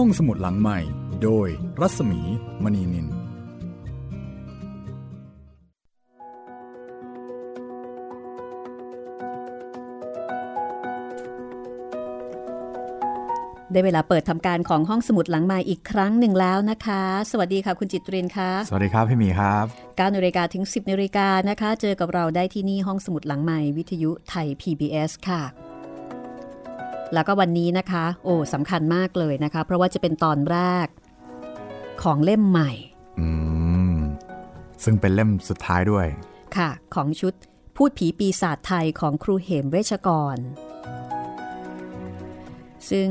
ห้องสมุดหลังใหม่ โดยรัศมีมณีนิน ได้เวลาเปิดทำการของห้องสมุดหลังใหม่อีกครั้งหนึ่งแล้วนะคะ สวัสดีค่ะคุณจิตเรียนค่ะ สวัสดีครับพี่มีครับ 9นาฬิกาถึง 10นาฬิกานะคะ เจอกับเราได้ที่นี่ห้องสมุดหลังใหม่วิทยุไทย PBS ค่ะ แล้วก็วันนี้นะคะ โอ้สำคัญมากเลยนะคะ เพราะว่าจะเป็นตอนแรกของเล่มใหม่อืมซึ่งเป็นเล่มสุดท้ายด้วย ค่ะ ของชุดพูดผีปีศาจไทยของครูเหมเวชกร ซึ่ง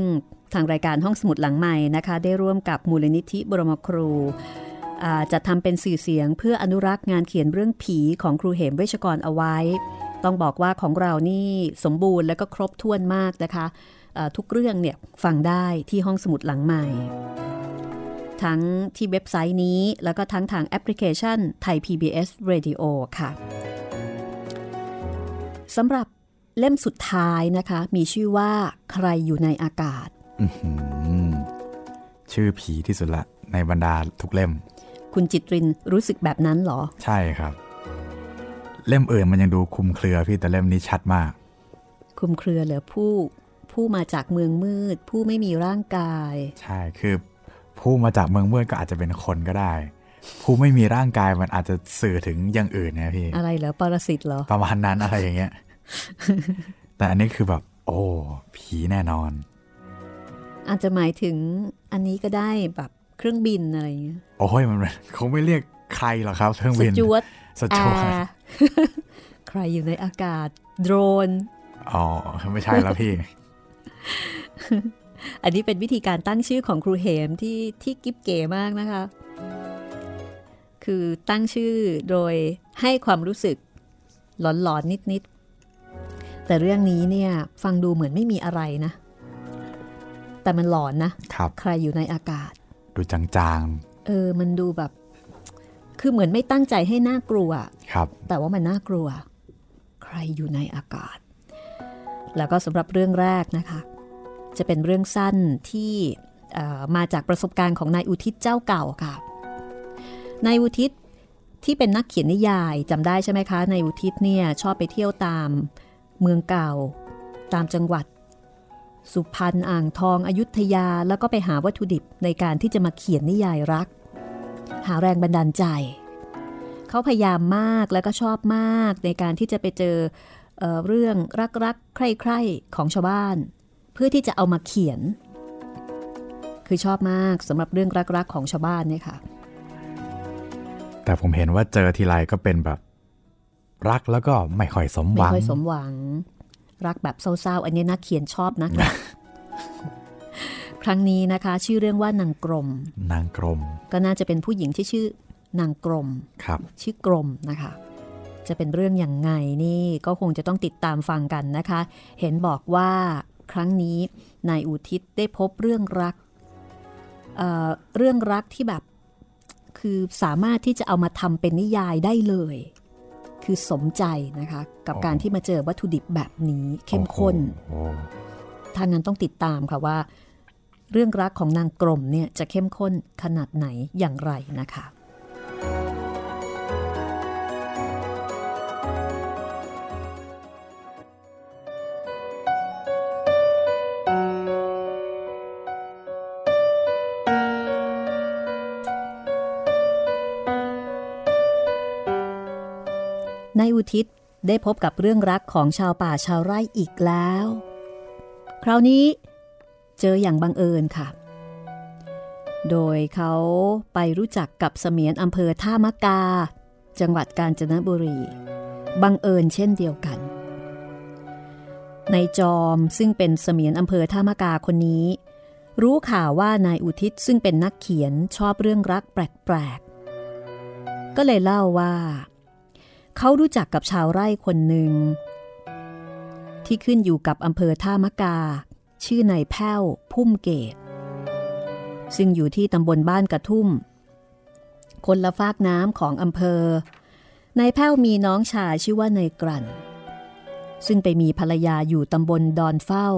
ทางรายการห้องสมุดหลังใหม่นะคะ ได้ร่วมกับมูลนิธิบรมครูจะทำเป็นสื่อเสียงเพื่ออนุรักษ์งานเขียนเรื่องผีของครูเหมเวชกรเอาไว้ ต้องบอกว่าของเรานี่สมบูรณ์และก็ครบถ้วนมากนะคะ ทุกเรื่องเนี่ยฟังได้ที่ห้องสมุดหลังใหม่ ทั้งที่เว็บไซต์นี้แล้วก็ทั้งทางแอปพลิเคชันไทย PBS Radio ค่ะสำหรับเล่มสุดท้ายนะคะ มีชื่อว่าใครอยู่ในอากาศ ชื่อผีที่สุดละ ในบรรดาทุกเล่ม คุณจิตรินรู้สึกแบบนั้นหรอ ใช่ครับ เล่มอื่นมันยังดูคุมเครือพี่แต่เล่มนี้ชัดมาก คุมเครือเหลือผู้ ผู้มาจากเมืองมืด ผู้ไม่มีร่างกาย ใช่คือผู้มาจากเมืองมืดก็อาจจะเป็นคนก็ได้ ผู้ไม่มีร่างกายมันอาจจะสื่อถึงอย่างอื่นนะพี่ อะไรเหรอปรสิตเหรอ ประมาณนั้นอะไรอย่างเงี้ย แต่อันนี้คือแบบ โอ้ผีแน่นอน อาจจะหมายถึงอันนี้ก็ได้แบบเครื่องบินอะไรเงี้ย โอ้ยมันเขาไม่เรียกใครหรอกครับเครื่องบินสจวตสจวตใครอยู่ในอากาศ โดรน อ๋อ ไม่ใช่แล้วพี่ อันนี้เป็นวิธีการตั้งชื่อของครูเหมที่ที่กิ๊บเก๋มากนะคะ คือตั้งชื่อโดยให้ความรู้สึกหลอนๆนิดๆ แต่เรื่องนี้เนี่ยฟังดูเหมือนไม่มีอะไรนะ แต่มันหลอนนะครับใครอยู่ในอากาศ ดูจางๆ เออ มันดูแบบ คือเหมือนไม่ตั้งใจให้น่ากลัว ครับ แต่ว่ามันน่ากลัว ใครอยู่ในอากาศ แล้วก็สำหรับเรื่องแรกนะคะ จะเป็นเรื่องสั้นที่มาจากประสบการณ์ของนายอุทิศเจ้าเก่าค่ะนายอุทิศที่เป็นนักเขียนนิยายจำได้ใช่ไหมคะนายอุทิศเนี่ยชอบไปเที่ยวตามเมืองเก่า ตามจังหวัด สุพรรณอ่างทองอยุธยาแล้วก็ไปหาวัตถุดิบในการที่จะมาเขียนนิยายรัก หาแรงบันดาลใจ เขาพยายามมากแล้วก็ชอบมากในการที่จะไปเจอเออเรื่องรักๆใคร่ๆของชาวบ้าน เพื่อที่จะเอามาเขียน คือชอบมากสำหรับเรื่องรักๆของชาวบ้านเนี่ยค่ะ แต่ผมเห็นว่าเจอทีไรก็เป็นแบบ รักแล้วก็ไม่ค่อยสมหวัง ไม่ค่อยสมหวัง รักแบบเศร้าๆ อันนี้นักเขียนชอบนะ ครั้งนี้นะคะ ชื่อเรื่องว่านางกรม นางกรม ก็น่าจะเป็นผู้หญิงที่ชื่อนางกรมครับ ชื่อกรมนะคะจะเป็นเรื่องอย่างไงนี่ก็คงจะต้องติดตามฟังกันนะคะ เห็นบอกว่า ครั้งนี้นายอุทิศได้พบเรื่องรักเเรื่องรักที่แบบคือสามารถที่จะเอามาทำเป็นนิยายได้เลย คือสมใจนะคะ กับการที่มาเจอวัตถุดิบแบบนี้เข้มข้นท่านนั้นต้องติดตามค่ะว่า เรื่องรักของนางกรมเนี่ยจะเข้มข้นขนาดไหนอย่างไรนะคะายอุทิศได้พบกับเรื่องรักของชาวป่าชาวไร่อีกแล้ว คราวนี้เจออย่างบังเอิญค่ะ โดยเขาไปรู้จักกับเสมียนอำเภอท่ามะกา จังหวัดกาญจนบุรี บังเอิญเช่นเดียวกัน ในจอมซึ่งเป็นเสมียนอำเภอท่ามะกาคนนี้ รู้ข่าวว่านายอุทิศซึ่งเป็นนักเขียนชอบเรื่องรักแปลกๆ ก็เลยเล่าว่า เขารู้จักกับชาวไร่คนหนึ่ง ที่ขึ้นอยู่กับอำเภอท่ามะกา ชื่อนายแพ้วพุ่มเกต ซึ่งอยู่ที่ตำบลบ้านกระทุ่ม คนละฟากน้ำของอำเภอนายแพ้วมีน้องชายชื่อว่านายกลั่น ซึ่งไปมีภรรยาอยู่ตำบลดอนเฝ้า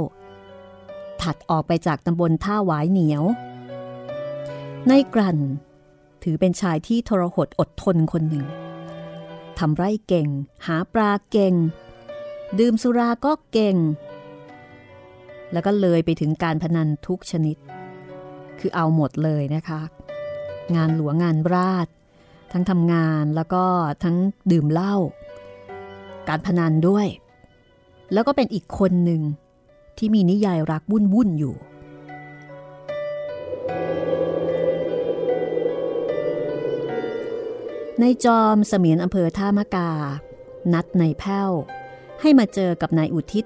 ถัดออกไปจากตำบลท่าหวายเหนียวในกลั่น ถือเป็นชายที่ทรหดอดทนคนหนึ่ง ทำไร่เก่ง หาปลาเก่ง ดื่มสุราก็เก่ง แล้วก็เลยไปถึงการพนันทุกชนิด คือเอาหมดเลยนะคะ งานหลวงงานราช ทั้งทำงานแล้วก็ทั้งดื่มเหล้าการพนันด้วย แล้วก็เป็นอีกคนหนึ่งที่มีนิยายรักวุ่นวุ่นอยู่ ในจอมเสมียนอำเภอท่ามะกา นัดในแพ้ว ให้มาเจอกับนายอุทิศ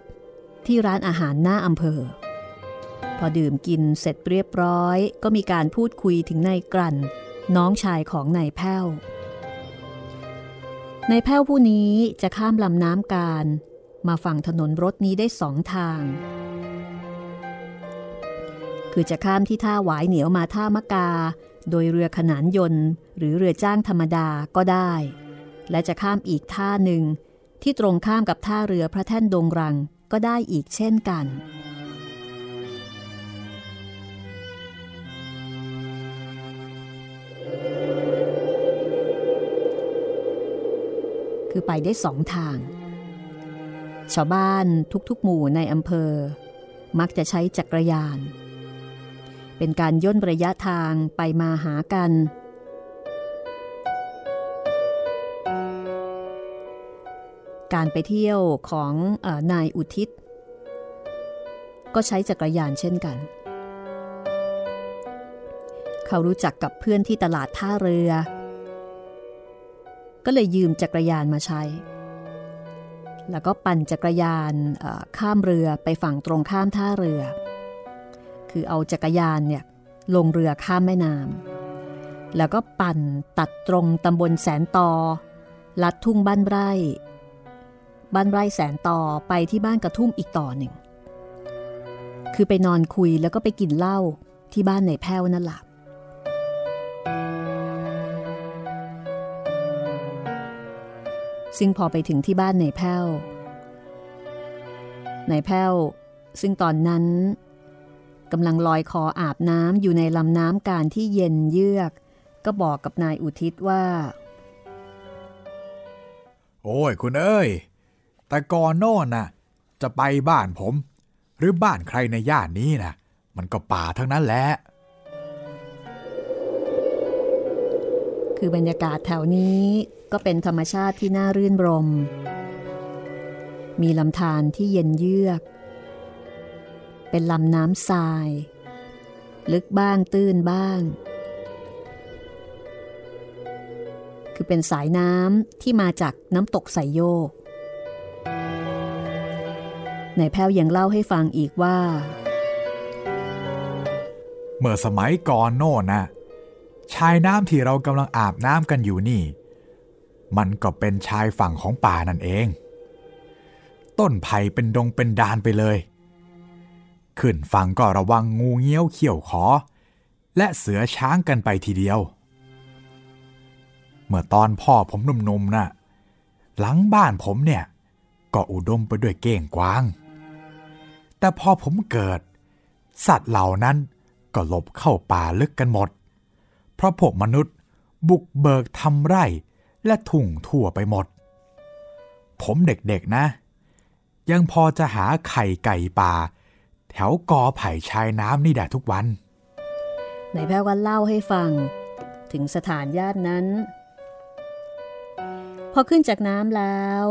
ที่ร้านอาหารหน้าอำเภอ พอดื่มกินเสร็จเรียบร้อย ก็มีการพูดคุยถึงนายกลั่น น้องชายของนายแพ้วนายแพ้วผู้นี้จะข้ามลำน้ำการ มาฝั่งถนนรถนี้ได้สองทาง คือจะข้ามที่ท่าหวายเหนียวมาท่ามะกา โดยเรือขนานยนต์ หรือเรือจ้างธรรมดาก็ได้ และจะข้ามอีกท่าหนึ่ง ที่ตรงข้ามกับท่าเรือพระแท่นดงรังก็ได้อีกเช่นกัน คือไปได้สองทาง ชาวบ้านทุกๆ หมู่ในอำเภอ มักจะใช้จักรยาน เป็นการย่นระยะทางไปมาหากัน การไปเที่ยวของอนายอุทิศ ก็ใช้จักรยานเช่นกัน เขารู้จักกับเพื่อนที่ตลาดท่าเรือ ก็เลยยืมจักรยานมาใช้ แล้วก็ปั่นจักรยานข้ามเรือไปฝั่งตรงข้ามท่าเรือ คือเอาจักรยานเนี่ยลงเรือข้ามแม่น้ำแล้วก็ปั่นตัดตรงตำบลแสนตอ ลัดทุ่งบ้านไร่ บ้านไร่แสนตอไปที่บ้านกระทุ่มอีกต่อหนึ่ง คือไปนอนคุยแล้วก็ไปกินเหล้าที่บ้านในแพ้วนั่นแหละซึ่งพอไปถึงที่บ้านในแพ้วในแพ้วซึ่งตอนนั้น กำลังลอยคออาบน้ำอยู่ในลำน้ำการที่เย็นเยือก ก็บอกกับนายอุทิศว่า โอ้ยคุณเอ้ย แต่ก่อนโน่นน่ะจะไปบ้านผม หรือบ้านใครในย่านนี้นะมันก็ป่าทั้งนั้นแหละคือบรรยากาศแถวนี้ก็เป็นธรรมชาติที่น่ารื่นรม มีลำธารที่เย็นเยือก เป็นลำน้ำทราย ลึกบ้างตื้นบ้าง คือเป็นสายน้ำที่มาจากน้ำตกไสโยกนายแพ้วยังเล่าให้ฟังอีกว่า เมื่อสมัยก่อนโน่นนะชายน้ำที่เรากำลังอาบน้ำกันอยู่นี่ มันก็เป็นชายฝั่งของป่านั่นเอง ต้นไผ่เป็นดงเป็นดานไปเลย ขึ้นฝั่งก็ระวังงูเงี้ยวเขี้ยวขอ และเสือช้างกันไปทีเดียว เมื่อตอนพ่อผมหนุ่มๆนะ่ะหลังบ้านผมเนี่ย ก็อุดมไปด้วยเก้งกวาง แต่พอผมเกิด สัตว์เหล่านั้นก็หลบเข้าป่าลึกกันหมด เพราะพวกมนุษย์บุกเบิกทำไร่และทุ่งทั่วไปหมด ผมเด็กๆนะ ยังพอจะหาไข่ไก่ป่า แถวกอไผ่ชายน้ำนี่ได้ทุกวันนายแพทย์ก็เล่าให้ฟัง ถึงสถานญาตินั้น พอขึ้นจากน้ำแล้ว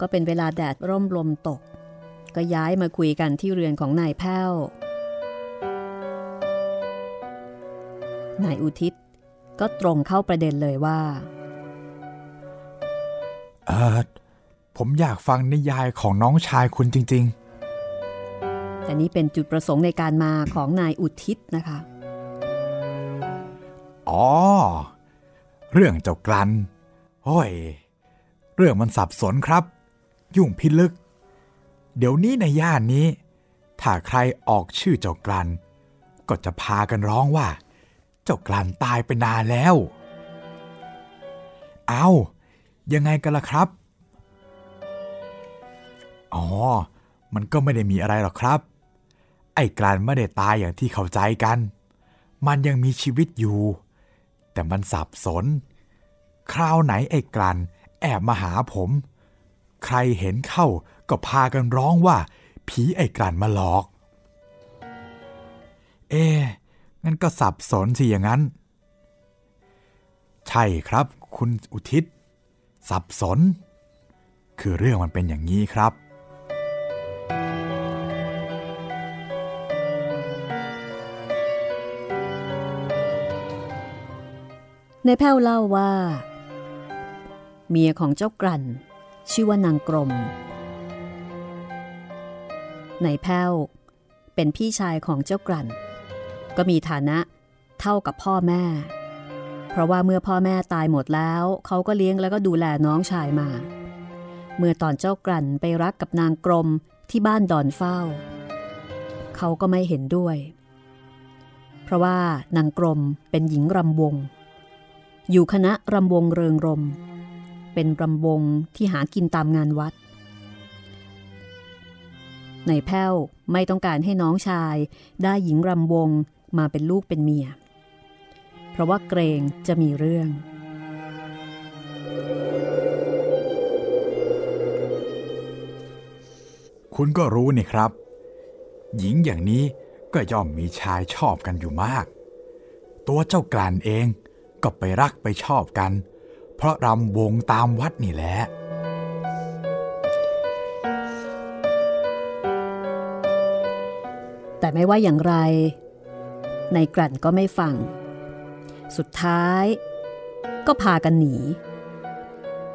ก็เป็นเวลาแดดร่มลมตก ก็ย้ายมาคุยกันที่เรือนของนายแพ้วนายอุทิศก็ตรงเข้าประเด็นเลยว่าเออผมอยากฟังนิยายของน้องชายคุณจริง ๆ อันนี้เป็นจุดประสงค์ในการมาของนายอุทิศนะคะ อ๋อ เรื่องเจ้ากลันโอ้ย เรื่องมันสับสนครับ ยุ่งพิลึก เดี๋ยวนี้ในย่านนี้ ถ้าใครออกชื่อเจ้ากลัน ก็จะพากันร้องว่า เจ้ากลันตายไปนานแล้ว เอายังไงกันล่ะครับ อ๋อ มันก็ไม่ได้มีอะไรหรอกครับ ไอ้กลันไม่ได้ตายอย่างที่เข้าใจกัน มันยังมีชีวิตอยู่ แต่มันสับสน คราวไหนไอ้กลันแอบมาหาผม ใครเห็นเข้าก็พากันร้องว่า ผีไอ้กลันมาหลอก เอ๊งั้นก็สับสนสิอย่างนั้น ใช่ครับ คุณอุทิศ สับสน คือเรื่องมันเป็นอย่างนี้ครับ ในแพ้วเล่าว่า เมียของเจ้ากลั่น ชื่อว่านางกรมในแพ้วเป็นพี่ชายของเจ้ากลั่น ก็มีฐานะเท่ากับพ่อแม่ เพราะว่าเมื่อพ่อแม่ตายหมดแล้ว เขาก็เลี้ยงแล้วก็ดูแลน้องชายมา เมื่อตอนเจ้ากลั่นไปรักกับนางกรมที่บ้านดอนเฝ้า เขาก็ไม่เห็นด้วย เพราะว่านางกรมเป็นหญิงรำวง อยู่คณะรำวงเริงรม เป็นรำวงที่หากินตามงานวัด ในแพ้วไม่ต้องการให้น้องชายได้หญิงรำวงมาเป็นลูกเป็นเมีย เพราะว่าเกรงจะมีเรื่อง คุณก็รู้นี่ครับ หญิงอย่างนี้ก็ย่อมมีชายชอบกันอยู่มาก ตัวเจ้ากลั่นเอง ก็ไปรักไปชอบกัน เพราะรำวงตามวัดนี่แหละแต่ไม่ว่าอย่างไร ในกลั่นก็ไม่ฟัง สุดท้าย ก็พากันหนี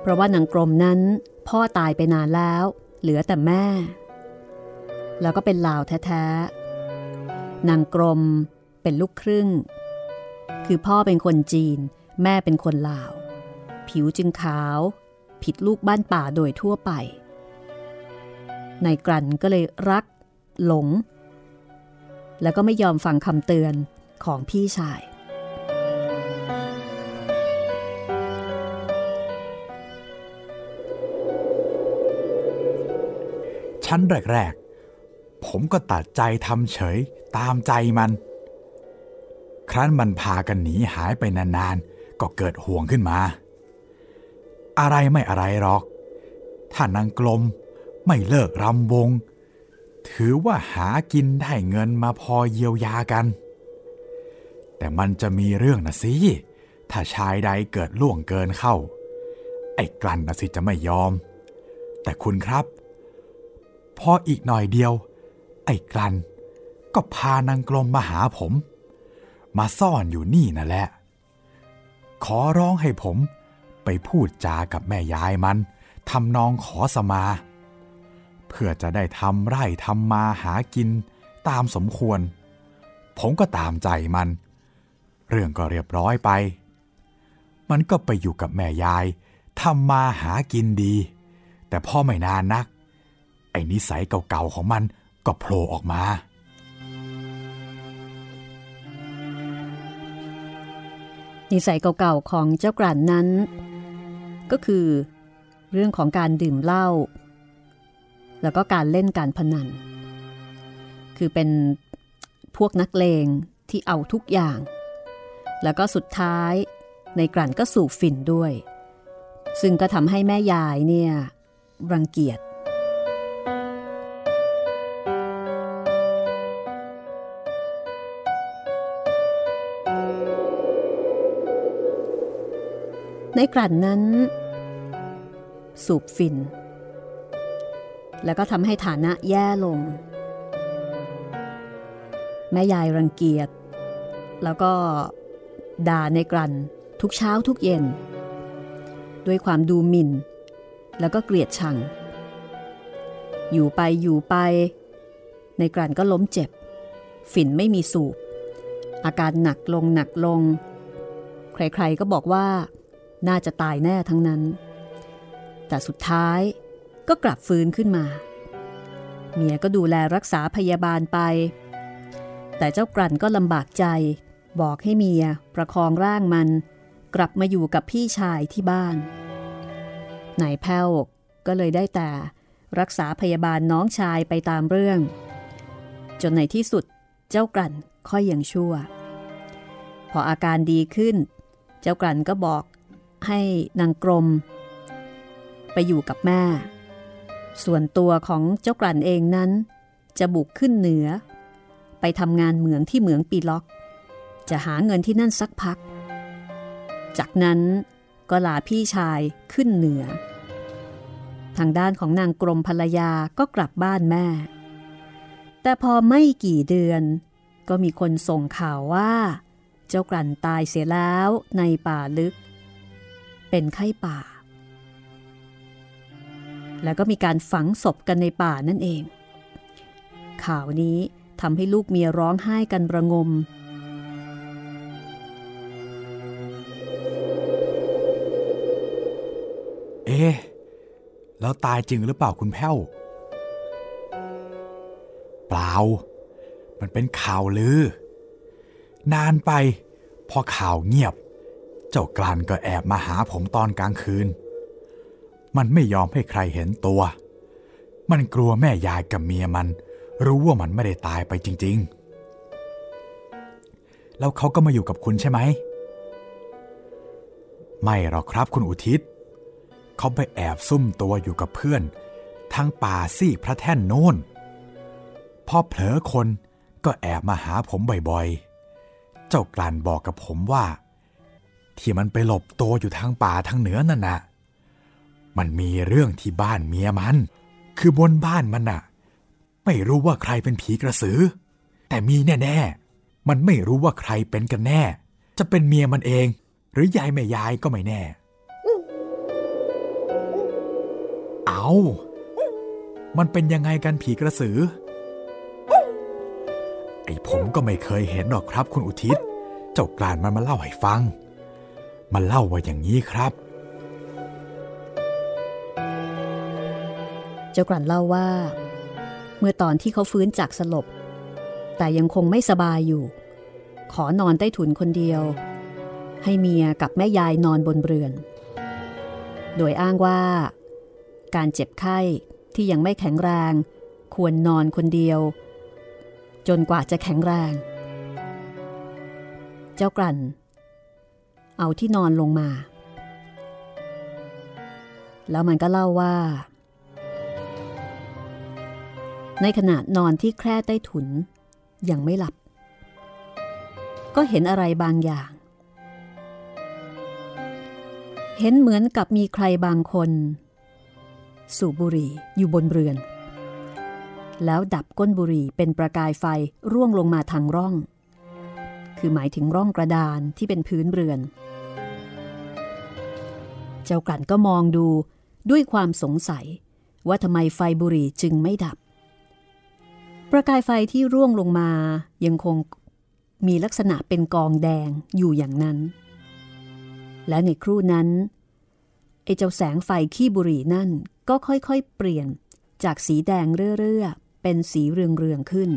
เพราะว่านางกรมนั้น พ่อตายไปนานแล้ว เหลือแต่แม่ แล้วก็เป็นลาวแท้ๆนางกรมเป็นลูกครึ่ง คือพ่อเป็นคนจีน แม่เป็นคนลาว ผิวจึงขาว ผิดลูกบ้านป่าโดยทั่วไปนายกลันก็เลยรัก หลง แล้วก็ไม่ยอมฟังคำเตือนของพี่ชาย ชั้นแรก ๆ ผมก็ตัดใจทำเฉยตามใจมัน ครั้นมันพากันหนีหายไปนานๆ ก็เกิดห่วงขึ้นมา อะไรไม่อะไรหรอก ถ้านางกลมไม่เลิกรำวง ถือว่าหากินได้เงินมาพอเยียวยากัน แต่มันจะมีเรื่องนะสิ ถ้าชายใดเกิดล่วงเกินเข้า ไอ้กลั่นนะสิจะไม่ยอม แต่คุณครับ พออีกหน่อยเดียว ไอ้กลันก็พานางกลมมาหาผม มาซ่อนอยู่นี่นั่นแหละ ขอร้องให้ผมไปพูดจากับแม่ยายมันทำนองขอสมา เพื่อจะได้ทำไร่ทำมาหากินตามสมควร ผมก็ตามใจมัน เรื่องก็เรียบร้อยไป มันก็ไปอยู่กับแม่ยายทำมาหากินดี แต่พ่อไม่นานนัก ไอ้นิสัยเก่าๆของมันก็โผล่ออกมา นิสัยเก่าๆของเจ้ากลั่นนั้น ก็คือ เรื่องของการดื่มเหล้าแล้วก็การเล่นการพนัน คือเป็นพวกนักเลงที่เอาทุกอย่าง แล้วก็สุดท้ายในกลั่นก็สูบฝิ่นด้วย ซึ่งก็ทำให้แม่ยายเนี่ยรังเกียจ ในกลั่นนั้น สูบฝิ่น แล้วก็ทำให้ฐานะแย่ลง แม่ยายรังเกียจ แล้วก็ด่าในกลั่นทุกเช้าทุกเย็น ด้วยความดูหมิ่น แล้วก็เกลียดชัง อยู่ไปอยู่ไป ในกลั่นก็ล้มเจ็บ ฝิ่นไม่มีสูบ อาการหนักลงหนักลง ใครๆก็บอกว่า น่าจะตายแน่ทั้งนั้น แต่สุดท้ายก็กลับฟื้นขึ้นมา เมียก็ดูแลรักษาพยาบาลไป แต่เจ้ากลั่นก็ลำบากใจ บอกให้เมียประคองร่างมัน กลับมาอยู่กับพี่ชายที่บ้านนายแพ้วก็เลยได้แต่รักษาพยาบาลน้องชายไปตามเรื่อง จนในที่สุดเจ้ากลั่นค่อยยังชั่ว พออาการดีขึ้น เจ้ากลั่นก็บอก ให้นางกรม ไปอยู่กับแม่ ส่วนตัวของเจ้ากลั่นเองนั้น จะบุกขึ้นเหนือ ไปทำงานเหมืองที่เหมืองปีล็อก จะหาเงินที่นั่นสักพัก จากนั้นก็ลาพี่ชายขึ้นเหนือ ทางด้านของนางกรมภรรยาก็กลับบ้านแม่ แต่พอไม่กี่เดือน ก็มีคนส่งข่าวว่า เจ้ากลั่นตายเสียแล้วในป่าลึก เป็นไข้ป่า แล้วก็มีการฝังศพกันในป่านั่นเอง ข่าวนี้ทำให้ลูกเมียร้องไห้กันประงม เอ๊ะ แล้วตายจริงหรือเปล่าคุณแพ้ว เปล่า มันเป็นข่าวลือ นานไปพอข่าวเงียบ เจ้ากลั่นก็แอบมาหาผมตอนกลางคืน มันไม่ยอมให้ใครเห็นตัว มันกลัวแม่ยายกับเมียมัน รู้ว่ามันไม่ได้ตายไปจริง ๆ แล้วเขาก็มาอยู่กับคุณใช่ไหม ไม่หรอกครับคุณอุทิศ เขาไปแอบซุ่มตัวอยู่กับเพื่อนทางป่าซี่พระแท่นโน้น พอเผลอคนก็แอบมาหาผมบ่อยๆ เจ้ากลั่นบอกกับผมว่า ที่มันไปหลบตัวอยู่ทางป่าทางเหนือนั่นน่ะมันมีเรื่องที่บ้านเมียมัน คือบนบ้านมันน่ะ ไม่รู้ว่าใครเป็นผีกระสือ แต่มีแน่ๆ มันไม่รู้ว่าใครเป็นกันแน่ จะเป็นเมียมันเอง หรือยายแม่ยายก็ไม่แน่ เอา มันเป็นยังไงกันผีกระสือ ไอ้ผมก็ไม่เคยเห็นหรอกครับคุณอุทิศ เจ้ากลานมันมาเล่าให้ฟัง มันเล่าว่าอย่างนี้ครับ เจ้ากลั่นเล่าว่า เมื่อตอนที่เขาฟื้นจากสลบ แต่ยังคงไม่สบายอยู่ ขอนอนใต้ถุนคนเดียว ให้เมียกับแม่ยายนอนบนเรือน โดยอ้างว่า การเจ็บไข้ที่ยังไม่แข็งแรง ควรนอนคนเดียว จนกว่าจะแข็งแรง เจ้ากลั่น เอาที่นอนลงมา แล้วมันก็เล่าว่า ในขณะนอนที่แคร่ใต้ถุน ยังไม่หลับ ก็เห็นอะไรบางอย่าง เห็นเหมือนกับมีใครบางคน สูบบุหรี่อยู่บนเรือน แล้วดับก้นบุหรี่เป็นประกายไฟร่วงลงมาทางร่องคือหมายถึงร่องกระดานที่เป็นพื้นเรือน เจ้ากลั่นก็มองดูด้วยความสงสัย ว่าทำไมไฟบุหรี่จึงไม่ดับ ประกายไฟที่ร่วงลงมายังคงมีลักษณะเป็นกองแดงอยู่อย่างนั้น และในครู่นั้นไอ้เจ้าแสงไฟขี้บุหรี่นั่นก็ค่อยๆ เปลี่ยนจากสีแดงเรื่อๆเป็นสีเรืองๆขึ้น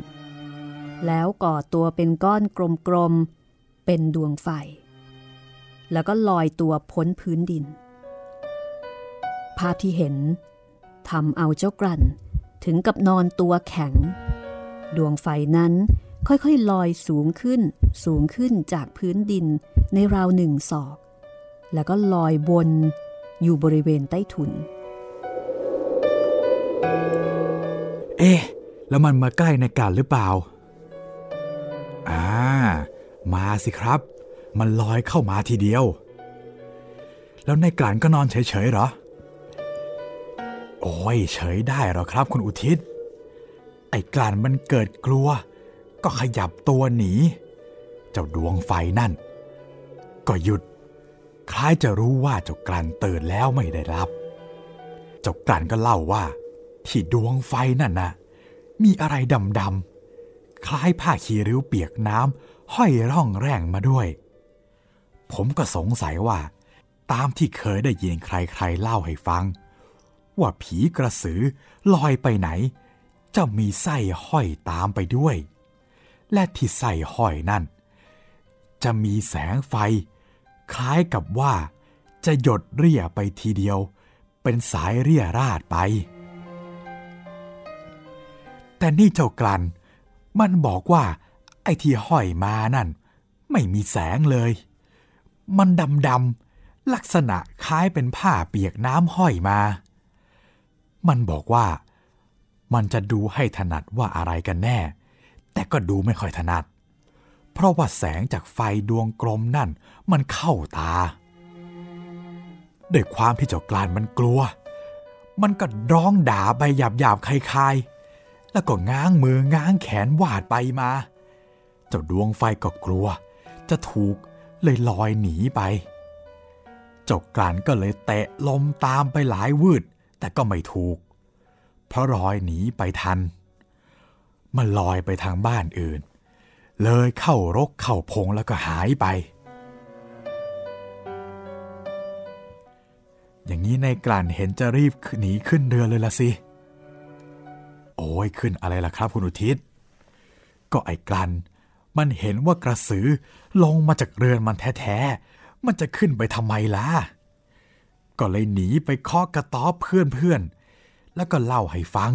แล้วก่อตัวเป็นก้อนกลมๆเป็นดวงไฟ แล้วก็ลอยตัวพ้นพื้นดิน ภาพที่เห็นทำเอาเจ้ากลั่นถึงกับนอนตัวแข็ง ดวงไฟนั้นค่อยๆลอยสูงขึ้น สูงขึ้นจากพื้นดินในราวหนึ่งศอก แล้วก็ลอยวนอยู่บริเวณใต้ถุน เอ๊ะ แล้วมันมาใกล้ในการหรือเปล่า อ่า มาสิครับ มันลอยเข้ามาทีเดียว แล้วในกลานก็นอนเฉยๆเหรอ โอ้ยเฉยได้หรอครับคุณอุทิศ ไอ้กลานมันเกิดกลัว ก็ขยับตัวหนี เจ้าดวงไฟนั่น ก็หยุด คล้ายจะรู้ว่าเจ้ากลั่นตื่นแล้วไม่ได้รับ เจ้ากลั่นก็เล่าว่า ที่ดวงไฟนั่นนะมีอะไรดำๆคล้ายผ้าคีริ้วเปียกน้ำห้อยร่องแร่งมาด้วย ผมก็สงสัยว่า ตามที่เคยได้ยินใครๆเล่าให้ฟัง ว่าผีกระสือลอยไปไหน จะมีไส้ห้อยตามไปด้วย และที่ไส้ห้อยนั่น จะมีแสงไฟ คล้ายกับว่าจะหยดเรี่ยไปทีเดียว เป็นสายเรี่ยราดไป แต่นี่เจ้ากลันมันบอกว่าไอ้ที่ห้อยมานั่น ไม่มีแสงเลย มันดำดำๆลักษณะคล้ายเป็นผ้าเปียกน้ำห้อยมา มันบอกว่ามันจะดูให้ถนัดว่าอะไรกันแน่ แต่ก็ดูไม่ค่อยถนัด เพราะว่าแสงจากไฟดวงกลมนั่นมันเข้าตา ด้วยความที่เจ้ากลานมันกลัว มันก็ร้องด่าไปหยาบหยาบคลายๆ แล้วก็ง้างมือง้างแขนวาดไปมา เจ้าดวงไฟก็กลัว จะถูกเลยลอยหนีไป เจ้ากลานก็เลยเตะลมตามไปหลายวืด แต่ก็ไม่ถูก เพราะลอยหนีไปทัน มันลอยไปทางบ้านอื่น เลยเข้ารกเข้าพงแล้วก็หายไป อย่างนี้ในกลั่นเห็นจะรีบหนีขึ้นเรือเลยละสิ โอ้ยขึ้นอะไรล่ะครับคุณอุทิศ ก็ไอ้กลั่นมันเห็นว่ากระสือลงมาจากเรือนมันแท้ๆ มันจะขึ้นไปทำไมล่ะ ก็เลยหนีไปเคาะกระต๊อบเพื่อนๆ แล้วก็เล่าให้ฟัง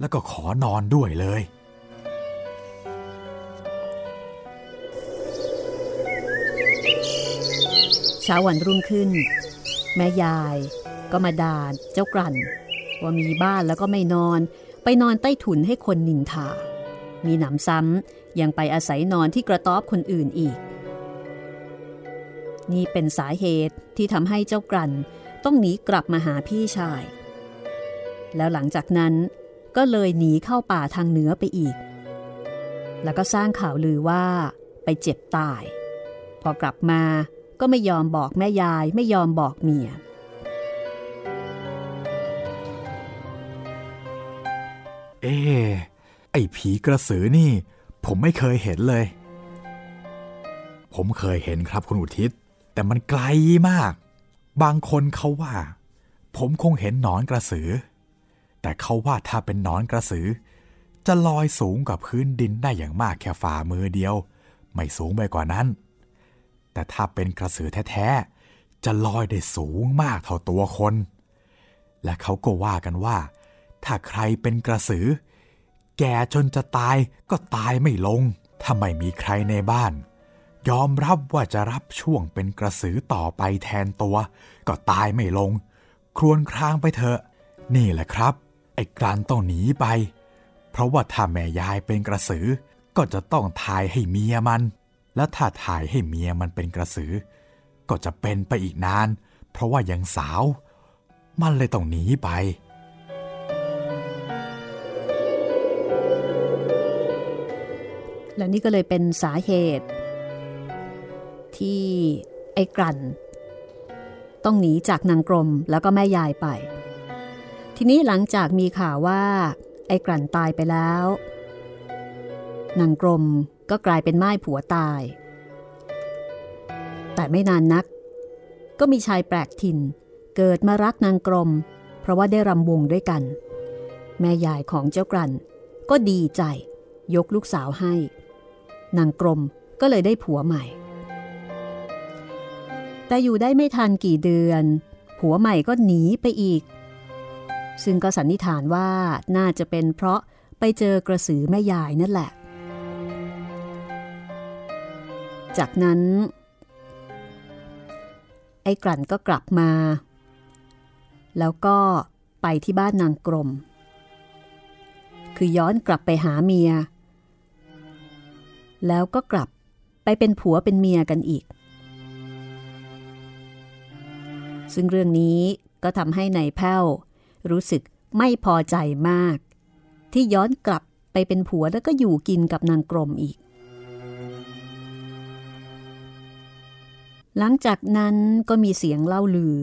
แล้วก็ขอนอนด้วยเลย เช้าวันรุ่งขึ้น แม่ยายก็มาด่าเจ้ากลั่น ว่ามีบ้านแล้วก็ไม่นอนไปนอนใต้ถุนให้คนนินทา มีหนำซ้ำยังไปอาศัยนอนที่กระต๊อบคนอื่นอีก นี่เป็นสาเหตุที่ทำให้เจ้ากลั่นต้องหนีกลับมาหาพี่ชาย แล้วหลังจากนั้นก็เลยหนีเข้าป่าทางเหนือไปอีก แล้วก็สร้างข่าวลือว่าไปเจ็บตาย พอกลับมาก็ไม่ยอมบอกแม่ยายไม่ยอมบอกเมีย เอ๊ะไอ้ผีกระสือนี่ ผมไม่เคยเห็นเลย ผมเคยเห็นครับคุณอุทิศ แต่มันไกลมาก บางคนเขาว่า ผมคงเห็นหนอนกระสือ แต่เขาว่าถ้าเป็นหนอนกระสือ จะลอยสูงกว่าพื้นดินได้อย่างมากแค่ฝ่ามือเดียว ไม่สูงไปกว่านั้น แต่ถ้าเป็นกระสือแท้ๆ จะลอยได้สูงมากเท่าตัวคน และเขาก็ว่ากันว่า ถ้าใครเป็นกระสือ แก่จนจะตายก็ตายไม่ลง ถ้าไม่มีใครในบ้าน ยอมรับว่าจะรับช่วงเป็นกระสือต่อไปแทนตัว ก็ตายไม่ลง ครวญครางไปเถอะ นี่แหละครับ ไอ้กลันต้องหนีไป เพราะว่าถ้าแม่ยายเป็นกระสือ ก็จะต้องถ่ายให้เมียมัน และถ้าถ่ายให้เมียมันเป็นกระสือ ก็จะเป็นไปอีกนาน เพราะว่ายังสาว มันเลยต้องหนีไปและนี่ก็เลยเป็นสาเหตุ ที่ไอ้กลั่น ต้องหนีจากนางกรมแล้วก็แม่ยายไป ทีนี้หลังจากมีข่าวว่าไอ้กลั่นตายไปแล้ว นางกรมก็กลายเป็นไม้ผัวตาย แต่ไม่นานนัก ก็มีชายแปลกถิ่น เกิดมารักนางกรม เพราะว่าได้รำวงด้วยกัน แม่ยายของเจ้ากลั่นก็ดีใจ ยกลูกสาวให้ นางกรมก็เลยได้ผัวใหม่ แต่อยู่ได้ไม่ทันกี่เดือน ผัวใหม่ก็หนีไปอีก ซึ่งก็สันนิษฐานว่าน่าจะเป็นเพราะไปเจอกระสือแม่ยายนั่นแหละ จากนั้น ไอ้กลั่นก็กลับมา แล้วก็ไปที่บ้านนางกรม คือย้อนกลับไปหาเมีย แล้วก็กลับไปเป็นผัวเป็นเมียกันอีก ซึ่งเรื่องนี้ก็ทำให้ในายแพ้ว รู้สึกไม่พอใจมาก ที่ย้อนกลับไปเป็นผัวแล้วก็อยู่กินกับนางกรมอีก หลังจากนั้นก็มีเสียงเล่าลือ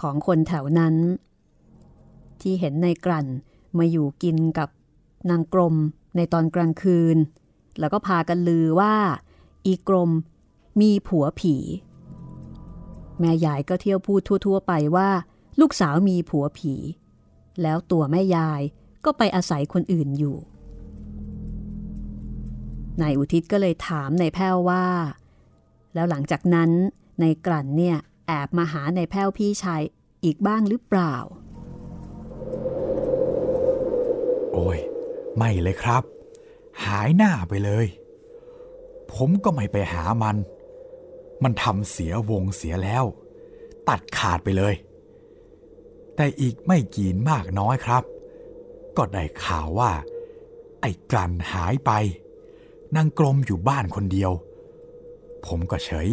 ของคนแถวนั้น ที่เห็นในายกลั่นมาอยู่กินกับนางกรมในตอนกลางคืน แล้วก็พากันลือว่า อีกรมมีผัวผี แม่ยายก็เที่ยวพูดทั่ว ๆ ไปว่า ลูกสาวมีผัวผี แล้วตัวแม่ยายก็ไปอาศัยคนอื่นอยู่นายอุทิศก็เลยถามนายแพ้วว่า แล้วหลังจากนั้นนายกลั่นเนี่ยแอบมาหานายแพ้วพี่ชายอีกบ้างหรือเปล่า โอ้ย ไม่เลยครับ หายหน้าไปเลย ผมก็ไม่ไปหามัน มันทำเสียวงเสียแล้ว ตัดขาดไปเลย แต่อีกไม่กี่มากน้อยครับ ก็ได้ข่าวว่า ไอ้กลั่นหายไปนางกรมอยู่บ้านคนเดียว ผมก็เฉย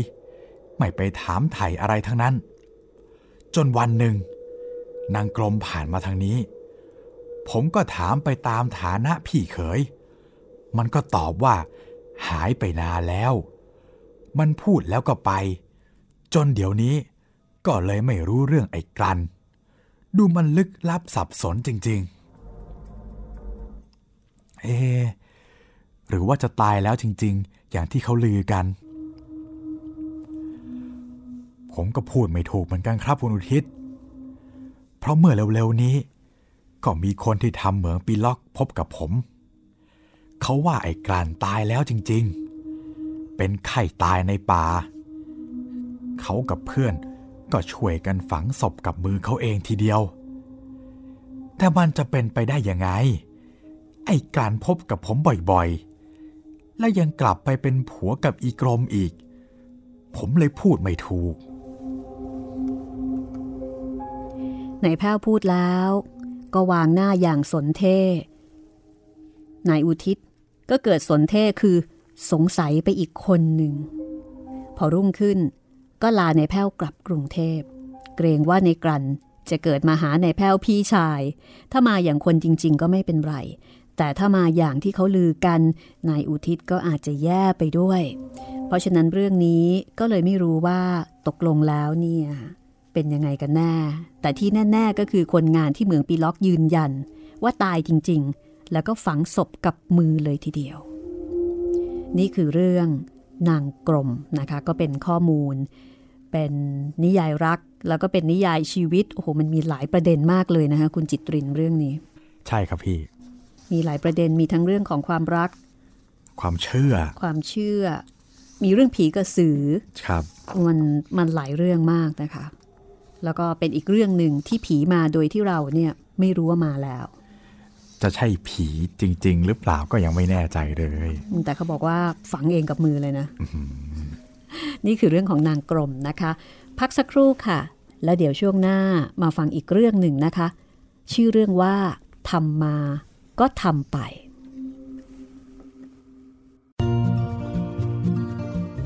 ไม่ไปถามไถ่อะไรทั้งนั้น จนวันหนึ่งนางกรมผ่านมาทางนี้ ผมก็ถามไปตามฐานะพี่เขย มันก็ตอบว่า หายไปนานแล้ว มันพูดแล้วก็ไป จนเดี๋ยวนี้ก็เลยไม่รู้เรื่องไอ้กลัน ดูมันลึกลับสับสนจริง ๆ เอ หรือว่าจะตายแล้วจริง ๆ อย่างที่เขาลือกัน ผมก็พูดไม่ถูกเหมือนกันครับคุณอุทิศ เพราะเมื่อเร็วๆนี้ ก็มีคนที่ทำเหมืองปีล็อกพบกับผม เขาว่าไอ้กลันตายแล้วจริง ๆ เป็นไข้ตายในป่า เขากับเพื่อนก็ช่วยกันฝังศพกับมือเขาเองทีเดียว แต่มันจะเป็นไปได้ยังไง ไอ้การพบกับผมบ่อยๆ และยังกลับไปเป็นผัวกับอีกรมอีก ผมเลยพูดไม่ถูกนายแพ้วพูดแล้ว ก็วางหน้าอย่างสนเท่นายอุทิศก็เกิดสนเท่คือ สงสัยไปอีกคนหนึ่ง พอรุ่งขึ้นก็ลาในแพ้วกลับกรุงเทพ เกรงว่าในกรันจะเกิดมาหาในแพ้วพี่ชาย ถ้ามาอย่างคนจริง ๆ ก็ไม่เป็นไร แต่ถ้ามาอย่างที่เขาลือกัน นายอุทิศก็อาจจะแย่ไปด้วย เพราะฉะนั้นเรื่องนี้ก็เลยไม่รู้ว่าตกลงแล้วเนี่ยเป็นยังไงกันแน่ แต่ที่แน่ ๆ ก็คือคนงานที่เมืองปีล็อกยืนยัน ว่าตายจริง ๆ แล้วก็ฝังศพกับมือเลยทีเดียว นี่คือเรื่องนางกรมนะคะ ก็เป็นข้อมูล เป็นนิยายรัก แล้วก็เป็นนิยายชีวิต โอ้โห มันมีหลายประเด็นมากเลยนะคะ คุณจิตรินเรื่องนี้ ใช่ครับพี่ มีหลายประเด็น มีทั้งเรื่องของความรัก ความเชื่อ ความเชื่อ มีเรื่องผีกระสือ ครับ มัน มันหลายเรื่องมากนะคะ แล้วก็เป็นอีกเรื่องหนึ่งที่ผีมาโดยที่เราเนี่ยไม่รู้ว่ามาแล้ว จะใช่ผีจริง ๆ หรือเปล่าก็ยังไม่แน่ใจเลย แต่เขาบอกว่าฝังเองกับมือเลยนะ นี่คือเรื่องของนางกรมนะคะ พักสักครู่ค่ะ แล้วเดี๋ยวช่วงหน้ามาฟังอีกเรื่องหนึ่งนะคะ ชื่อเรื่องว่าทำมาก็ทำไป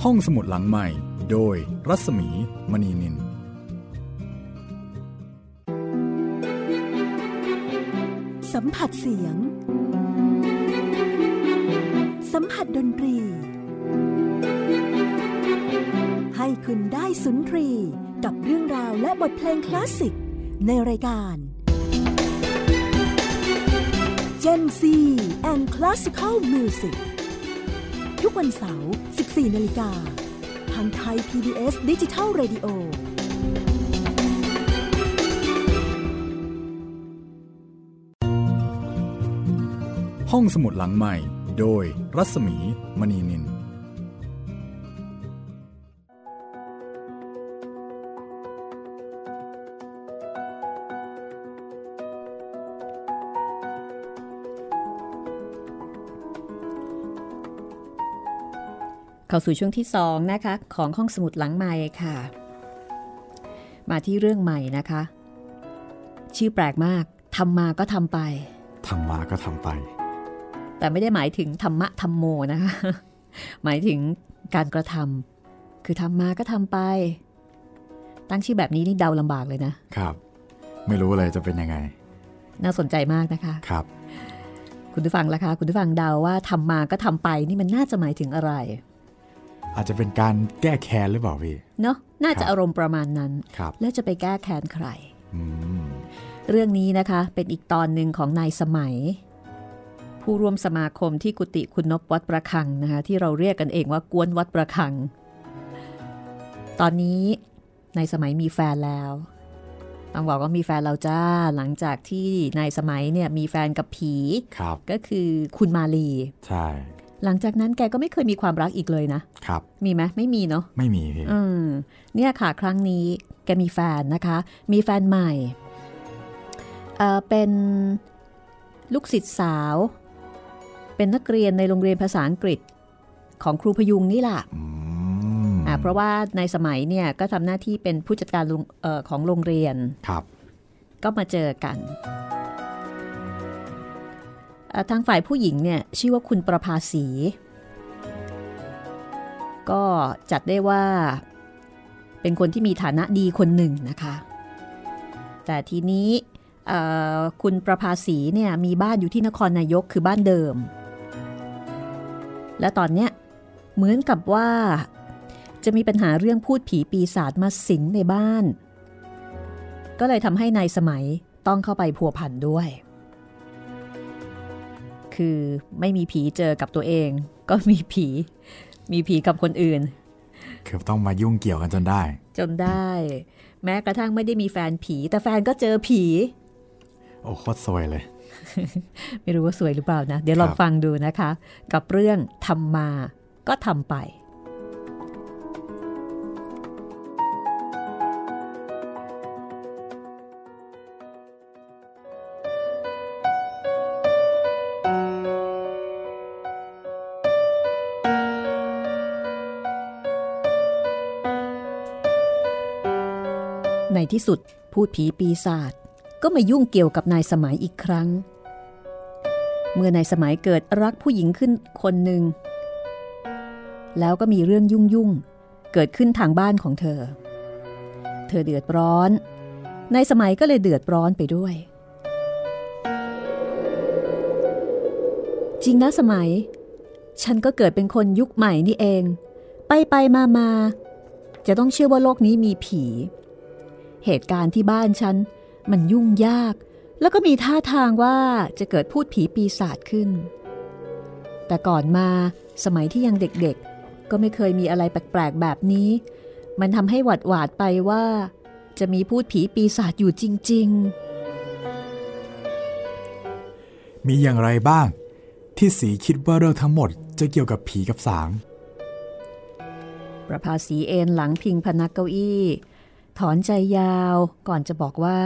ห้องสมุดหลังใหม่ โดยรัศมีมณีนิน สัมผัสเสียง สัมผัสดนตรี ให้คุณได้สุนทรีกับเรื่องราวและบทเพลงคลาสสิก ในรายการ Gen C and Classical Music ทุกวันเสาร์ 14 นาฬิกา ทางไทย PBS Digital Radio ห้องสมุดหลังใหม่ โดยรัศมีมณีนิน เข้าสู่ช่วงที่สองนะคะ ของห้องสมุดหลังใหม่ค่ะ มาที่เรื่องใหม่นะคะ ชื่อแปลกมากทำมาก็ทำไปทำมาก็ทำไป แต่ไม่ได้หมายถึงธรรมะธรรมโมนะคะ หมายถึงการกระทำคือทำมาก็ทำไป ตั้งชื่อแบบนี้นี่เดาลำบากเลยนะ ครับ ไม่รู้เลยจะเป็นยังไง น่าสนใจมากนะคะ ครับ คุณผู้ฟังล่ะคะ คุณผู้ฟังเดาว่าทำมาก็ทำไปนี่มันน่าจะหมายถึงอะไร อาจจะเป็นการแก้แค้นหรือเปล่าพี่ เนาะน่าครัจะบอารมณ์ประมาณนั้นครับแล้วจะไปแก้แค้นใครอืมเรื่องนี้นะคะ เป็นอีกตอนหนึ่งของนายสมัย ผู้ร่วมสมาคมที่กุฏิคุณนบวัดประคังนะคะที่เราเรียกกันเองว่ากวนวัดประคัง ตอนนี้นายสมัยมีแฟนแล้วต้องบอกว่ามีแฟนเราจ้าหลังจากที่นายสมัยเนี่ยมีแฟนกับผีครับก็คือคุณมาลีใช่หลังจากนั้นแกก็ไม่เคยมีความรักอีกเลยนะครับ มีไหมไม่มีเนาะไม่มีพี่อืมเนี่ยค่ะครั้งนี้แกมีแฟนนะคะ มีแฟนใหม่เอ่อเป็นลูกศิษย์สาว เป็นนักเรียนในโรงเรียนภาษาอังกฤษของครูพยุงนี่แหละอืมอ่าเพราะว่าในสมัยเนี่ยก็ทำหน้าที่เป็นผู้จัดการโรงเออของโรงเรียนครับ ก็มาเจอกันเอ่อทางฝ่ายผู้หญิงเนี่ยชื่อว่าคุณประภาสี ก็จัดได้ว่า เป็นคนที่มีฐานะดีคนหนึ่งนะคะ แต่ทีนี้เอ่อคุณประภาสีเนี่ยมีบ้านอยู่ที่นครนายกคือบ้านเดิม และตอนเนี้ยเหมือนกับว่า จะมีปัญหาเรื่องพูดผีปีศาจมาสิงในบ้าน ก็เลยทำให้นายสมัยต้องเข้าไปพัวพันด้วย คือไม่มีผีเจอกับตัวเอง ก็มีผี มีผีกับคนอื่น คือต้องมายุ่งเกี่ยวกันจนได้ จนได้ แม้กระทั่งไม่ได้มีแฟนผี แต่แฟนก็เจอผี โอ้โคตรสวยเลย ไม่รู้ว่าสวยหรือเปล่านะ เดี๋ยวลองฟังดูนะคะ กับเรื่องทำมาก็ทำไปในที่สุดพูดผีปีศาจ ก็มายุ่งเกี่ยวกับนายสมัยอีกครั้ง เมื่อนายสมัยเกิดรักผู้หญิงขึ้นคนหนึ่ง แล้วก็มีเรื่องยุ่งยุ่งเกิดขึ้นทางบ้านของเธอ เธอเดือดร้อน นายสมัยก็เลยเดือดร้อนไปด้วย จริงนะสมัย ฉันก็เกิดเป็นคนยุคใหม่นี่เอง ไปไปมามาจะต้องเชื่อว่าโลกนี้มีผี เหตุการณ์ที่บ้านฉัน มันยุ่งยาก แล้วก็มีท่าทางว่าจะเกิดพูดผีปีศาจขึ้น แต่ก่อนมาสมัยที่ยังเด็กๆ ก็ไม่เคยมีอะไรแปลกๆ แบบนี้ มันทำให้หวัดหวาดไปว่า จะมีพูดผีปีศาจอยู่จริงมีอย่างไรบ้าง ที่สีคิดว่าเรื่องทั้งหมดจะเกี่ยวกับผีกับสางๆประภาสีเอนหลังพิงพนักเก้าอี้ ถอนใจยาวก่อนจะบอกว่า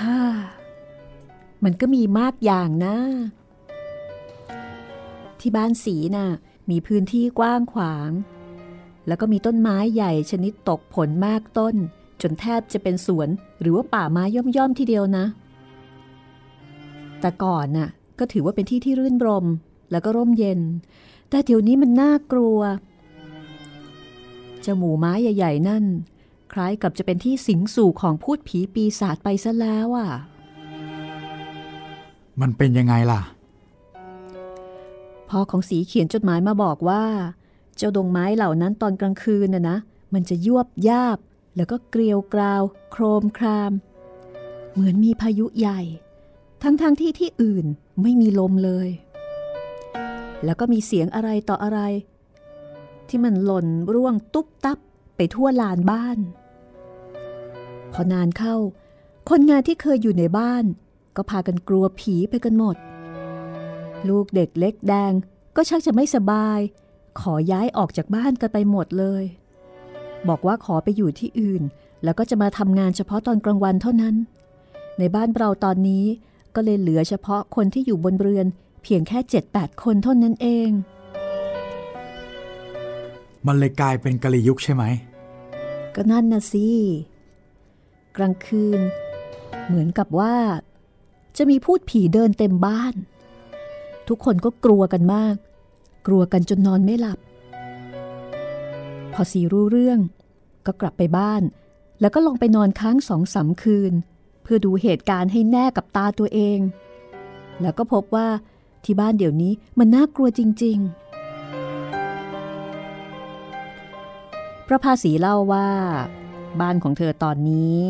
ฮ่ามันก็มีมากอย่างนะ ที่บ้านสีน่ะ มีพื้นที่กว้างขวาง แล้วก็มีต้นไม้ใหญ่ชนิดตกผลมากต้น จนแทบจะเป็นสวนหรือว่าป่าไม้ย่อมๆทีเดียวนะ แต่ก่อนน่ะก็ถือว่าเป็นที่ที่รื่นรม แล้วก็ร่มเย็น แต่เดี๋ยวนี้มันน่ากลัว จ้าหมูไม้ใหญ่ ๆ นั่น คล้ายกับจะเป็นที่สิงสู่ของพูดผีปีศาจไปซะแล้วอะ มันเป็นยังไงล่ะ พ่อของสีเขียนจดหมายมาบอกว่า เจ้าดงไม้เหล่านั้นตอนกลางคืนน่ะนะ มันจะยวบยาบ แล้วก็เกลียวกราว โครมคราม เหมือนมีพายุใหญ่ ทั้งๆทที่ที่อื่นไม่มีลมเลย แล้วก็มีเสียงอะไรต่ออะไร ที่มันหล่นร่วงตุ๊บตับไปทั่วลานบ้าน พอนานเข้า คนงานที่เคยอยู่ในบ้าน ก็พากันกลัวผีไปกันหมด ลูกเด็กเล็กแดงก็ชักจะไม่สบาย ขอย้ายออกจากบ้านกันไปหมดเลย บอกว่าขอไปอยู่ที่อื่น แล้วก็จะมาทำงานเฉพาะตอนกลางวันเท่านั้น ในบ้านเราตอนนี้ก็เลยเหลือเฉพาะคนที่อยู่บนเรือน เพียงแค่ 7-8 คนเท่านั้นเอง มันเลยกลายเป็นกะลียุคใช่ไหม ก็นั่นนะสิ กลางคืน เหมือนกับว่า จะมีพูดผีเดินเต็มบ้าน ทุกคนก็กลัวกันมาก กลัวกันจนนอนไม่หลับ พอสีรู้เรื่อง ก็กลับไปบ้าน แล้วก็ลองไปนอนค้างสองสามคืน เพื่อดูเหตุการณ์ให้แน่กับตาตัวเอง แล้วก็พบว่าที่บ้านเดี๋ยวนี้มันน่ากลัวจริง ๆ ประภาสีเล่าว่า บ้านของเธอตอนนี้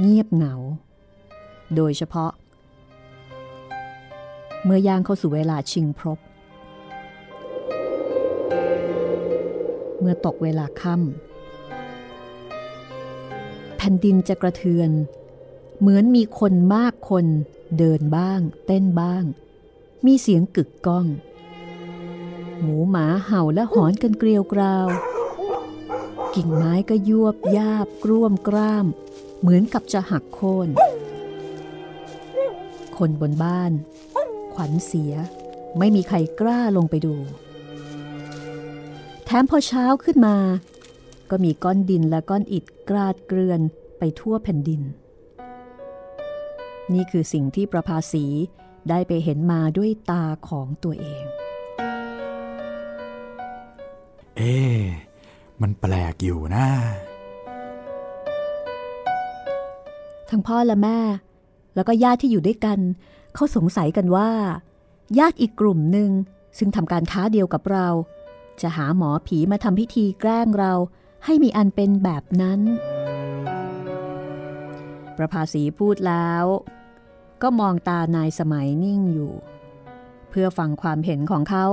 เงียบเหงา โดยเฉพาะ เมื่อย่างเข้าสู่เวลาชิงพรบเมื่อตกเวลาค่ำแผ่นดินจะกระเทือน เหมือนมีคนมากคนเดินบ้าง เต้นบ้าง มีเสียงกึกก้อง หมูหมาเห่าและหอนกันเกลียวกราว กิ่งไม้ก็ยวบยาบกร่วมกล้าม เหมือนกับจะหักโค่น คนบนบ้าน ขวัญเสียไม่มีใครกล้าลงไปดู แถมพอเช้าขึ้นมา ก็มีก้อนดินและก้อนอิฐกราดเกลื่อนไปทั่วแผ่นดิน นี่คือสิ่งที่ประภาสีได้ไปเห็นมาด้วยตาของตัวเอง เอ๊ มันแปลกอยู่นะ ทั้งพ่อและแม่ แล้วก็ญาติที่อยู่ด้วยกัน เขาสงสัยกันว่า ญาติอีกกลุ่มหนึ่งซึ่งทำการค้าเดียวกับเรา จะหาหมอผีมาทำพิธีแกล้งเราให้มีอันเป็นแบบนั้น ประภาสีพูดแล้ว ก็มองตานายสมัยนิ่งอยู่ เพื่อฟังความเห็นของเขา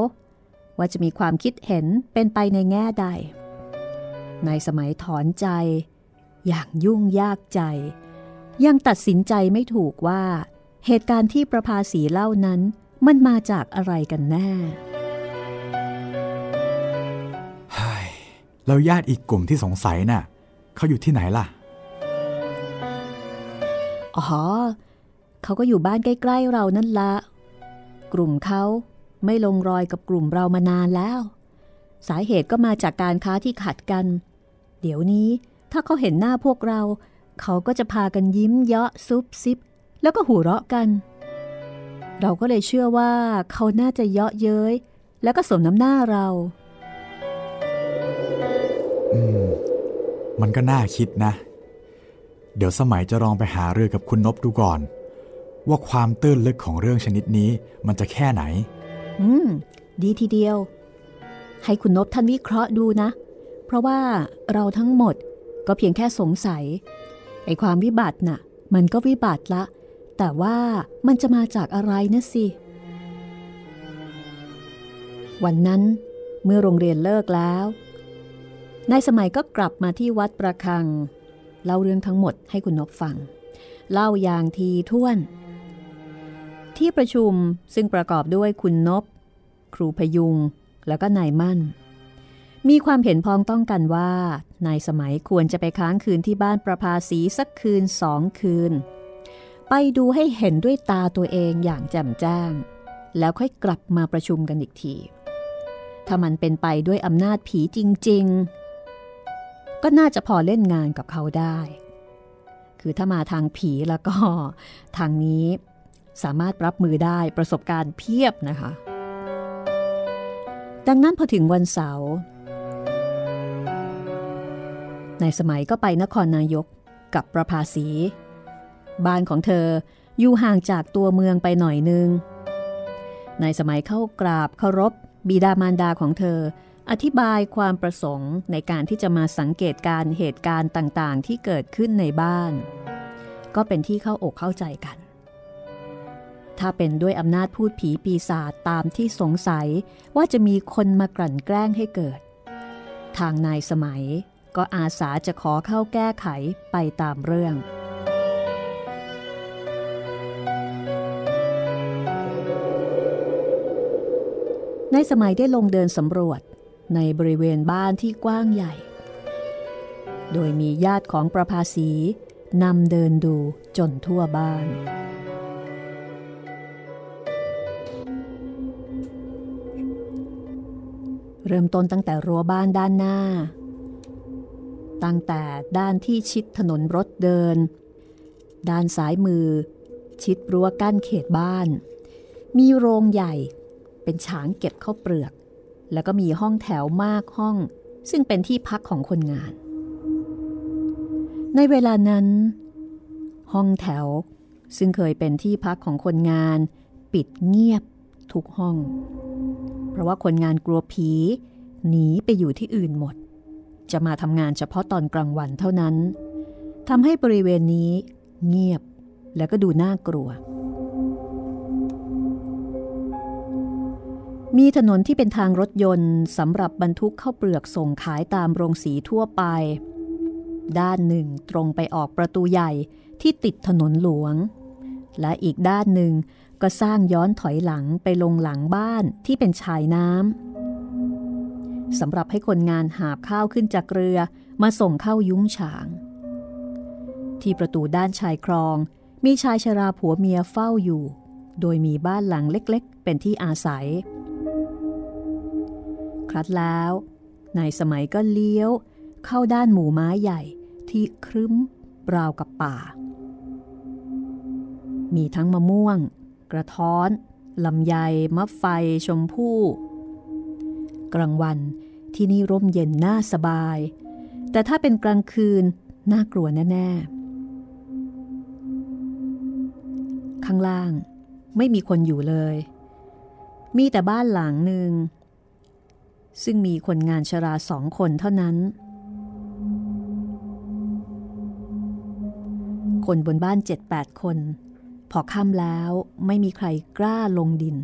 ว่าจะมีความคิดเห็นเป็นไปในแง่ใด นายสมัยถอนใจ อย่างยุ่งยากใจ ยังตัดสินใจไม่ถูกว่า เหตุการณ์ที่ประภาสีเล่านั้นมันมาจากอะไรกันแน่เฮ้ยแล้วญาติอีกกลุ่มที่สงสัยน่ะเขาอยู่ที่ไหนล่ะ อ๋อ เขาก็อยู่บ้านใกล้ ๆ เรานั่นละ กลุ่มเขาไม่ลงรอยกับกลุ่มเรามานานแล้ว สาเหตุก็มาจากการค้าที่ขัดกัน เดี๋ยวนี้ถ้าเขาเห็นหน้าพวกเรา เขาก็จะพากันยิ้มเยาะซุบซิบ แล้วก็หูเราะกัน เราก็เลยเชื่อว่าเขาน่าจะเยาะเย้ย แล้วก็สมน้ำหน้าเรา อืม มันก็น่าคิดนะ เดี๋ยวสมัยจะลองไปหาเรือกับคุณนบดูก่อน ว่าความตื้นลึกของเรื่องชนิดนี้มันจะแค่ไหน อืม ดีทีเดียว ให้คุณนบท่านวิเคราะห์ดูนะ เพราะว่าเราทั้งหมดก็เพียงแค่สงสัยไอ้ความวิบัติน่ะ มันก็วิบัติละ แต่ว่ามันจะมาจากอะไรนะสิ วันนั้นเมื่อโรงเรียนเลิกแล้วนายสมัยก็กลับมาที่วัดประคัง เล่าเรื่องทั้งหมดให้คุณนบฟัง เล่าอย่างทีท่วน ที่ประชุมซึ่งประกอบด้วยคุณนบ ครูพยุง แล้วก็นายมั่น มีความเห็นพ้องต้องกันว่านายสมัยควรจะไปค้างคืนที่บ้านประภาสีสักคืนสองคืน ไปดูให้เห็นด้วยตาตัวเองอย่างแจ่มแจ้ง แล้วค่อยกลับมาประชุมกันอีกที ถ้ามันเป็นไปด้วยอำนาจผีจริง ๆ ก็น่าจะพอเล่นงานกับเขาได้ คือถ้ามาทางผีแล้วก็ ทางนี้สามารถรับมือได้ประสบการณ์เพียบนะคะ ดังนั้นพอถึงวันเสาร์ นายสมัยก็ไปนครนายกกับประภาสี บ้านของเธออยู่ห่างจากตัวเมืองไปหน่อยนึงนายสมัยเข้ากราบเคารพบิดามารดาของเธอ อธิบายความประสงค์ในการที่จะมาสังเกตการเหตุการณ์ต่างๆ ที่เกิดขึ้นในบ้าน ก็เป็นที่เข้าอกเข้าใจกัน ถ้าเป็นด้วยอำนาจพูดผีปีศาจตามที่สงสัยว่าจะมีคนมากลั่นแกล้งให้เกิด ทางนายสมัย ก็อาสาจะขอเข้าแก้ไขไปตามเรื่อง ในสมัยได้ลงเดินสำรวจในบริเวณบ้านที่กว้างใหญ่ โดยมีญาติของประภาสีนำเดินดูจนทั่วบ้าน เริ่มต้นตั้งแต่รั้วบ้านด้านหน้า ตั้งแต่ด้านที่ชิดถนนรถเดิน ด้านซ้ายมือ ชิดรั้วกั้นเขตบ้าน มีโรงใหญ่เป็นฉางเก็บข้าวเปลือก แล้วก็มีห้องแถวมากห้อง ซึ่งเป็นที่พักของคนงาน ในเวลานั้น ห้องแถวซึ่งเคยเป็นที่พักของคนงาน ปิดเงียบทุกห้อง เพราะว่าคนงานกลัวผีหนีไปอยู่ที่อื่นหมด จะมาทำงานเฉพาะตอนกลางวันเท่านั้นทำให้บริเวณนี้เงียบแล้วก็ดูน่ากลัว มีถนนที่เป็นทางรถยนต์สำหรับบรรทุกเข้าเปลือกส่งขายตามโรงสีทั่วไป ด้านหนึ่งตรงไปออกประตูใหญ่ที่ติดถนนหลวง และอีกด้านหนึ่งก็สร้างย้อนถอยหลังไปลงหลังบ้านที่เป็นชายน้ำ สำหรับให้คนงานหาบข้าวขึ้นจากเรือมาส่งเข้ายุ้งฉาง ที่ประตูด้านชายคลอง มีชายชราผัวเมียเฝ้าอยู่ โดยมีบ้านหลังเล็กๆ เป็นที่อาศัย ครัดแล้วนายสมัยก็เลี้ยว เข้าด้านหมู่ไม้ใหญ่ที่ครึ้มราวกับป่า มีทั้งมะม่วง กระท้อนลำไยมะไฟชมพู่ กลางวัน ที่นี่ร่มเย็นน่าสบาย แต่ถ้าเป็นกลางคืนน่ากลัวแน่ ๆ ข้างล่างไม่มีคนอยู่เลย มีแต่บ้านหลังหนึ่ง ซึ่งมีคนงานชราสองคนเท่านั้น คนบนบ้านเจ็ดแปดคน พอค่ำแล้วไม่มีใครกล้าลงดิน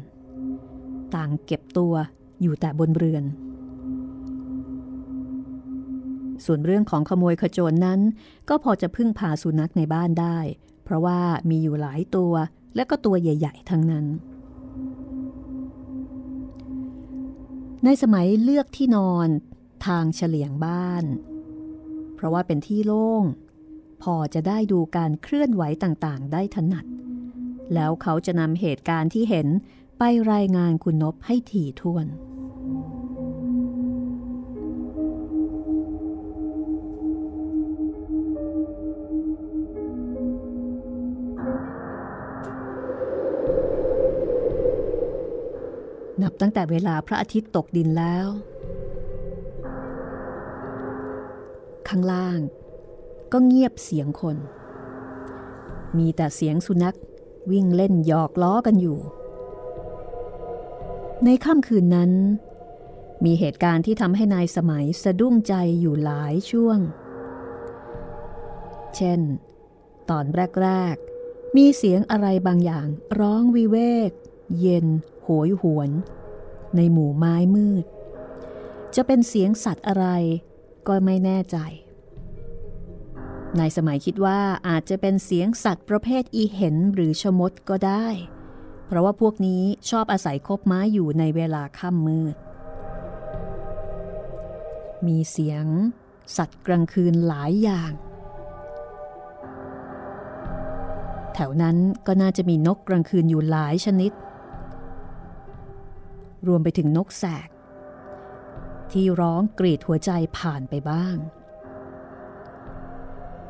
ต่างเก็บตัวอยู่แต่บนเรือน ส่วนเรื่องของขโมยขโจรนนั้น ก็พอจะพึ่งพาสุนัขในบ้านได้ เพราะว่ามีอยู่หลายตัวและก็ตัวใหญ่ ๆ ทั้งนั้น ในสมัยเลือกที่นอนทางเฉลียงบ้าน เพราะว่าเป็นที่โล่ง พอจะได้ดูการเคลื่อนไหวต่างๆ ได้ถนัด แล้วเขาจะนำเหตุการณ์ที่เห็นไปรายงานคุณนบให้ถี่ถ้วน นับตั้งแต่เวลาพระอาทิตย์ตกดินแล้ว ข้างล่างก็เงียบเสียงคน มีแต่เสียงสุนัขวิ่งเล่นหยอกล้อกันอยู่ ในค่ำคืนนั้น มีเหตุการณ์ที่ทำให้นายสมัยสะดุ้งใจอยู่หลายช่วง เช่น ตอนแรก ๆ มีเสียงอะไรบางอย่างร้องวิเวก เย็น โหยหวน ในหมู่ไม้มืด จะเป็นเสียงสัตว์อะไรก็ไม่แน่ใจนายสมัยคิดว่าอาจจะเป็นเสียงสัตว์ประเภทอีเห็นหรือชมดก็ได้ เพราะว่าพวกนี้ชอบอาศัยคบไม้อยู่ในเวลาค่ำมืด มีเสียงสัตว์กลางคืนหลายอย่าง แถวนั้นก็น่าจะมีนกกลางคืนอยู่หลายชนิด รวมไปถึงนกแสก ที่ร้องกรีดหัวใจผ่านไปบ้าง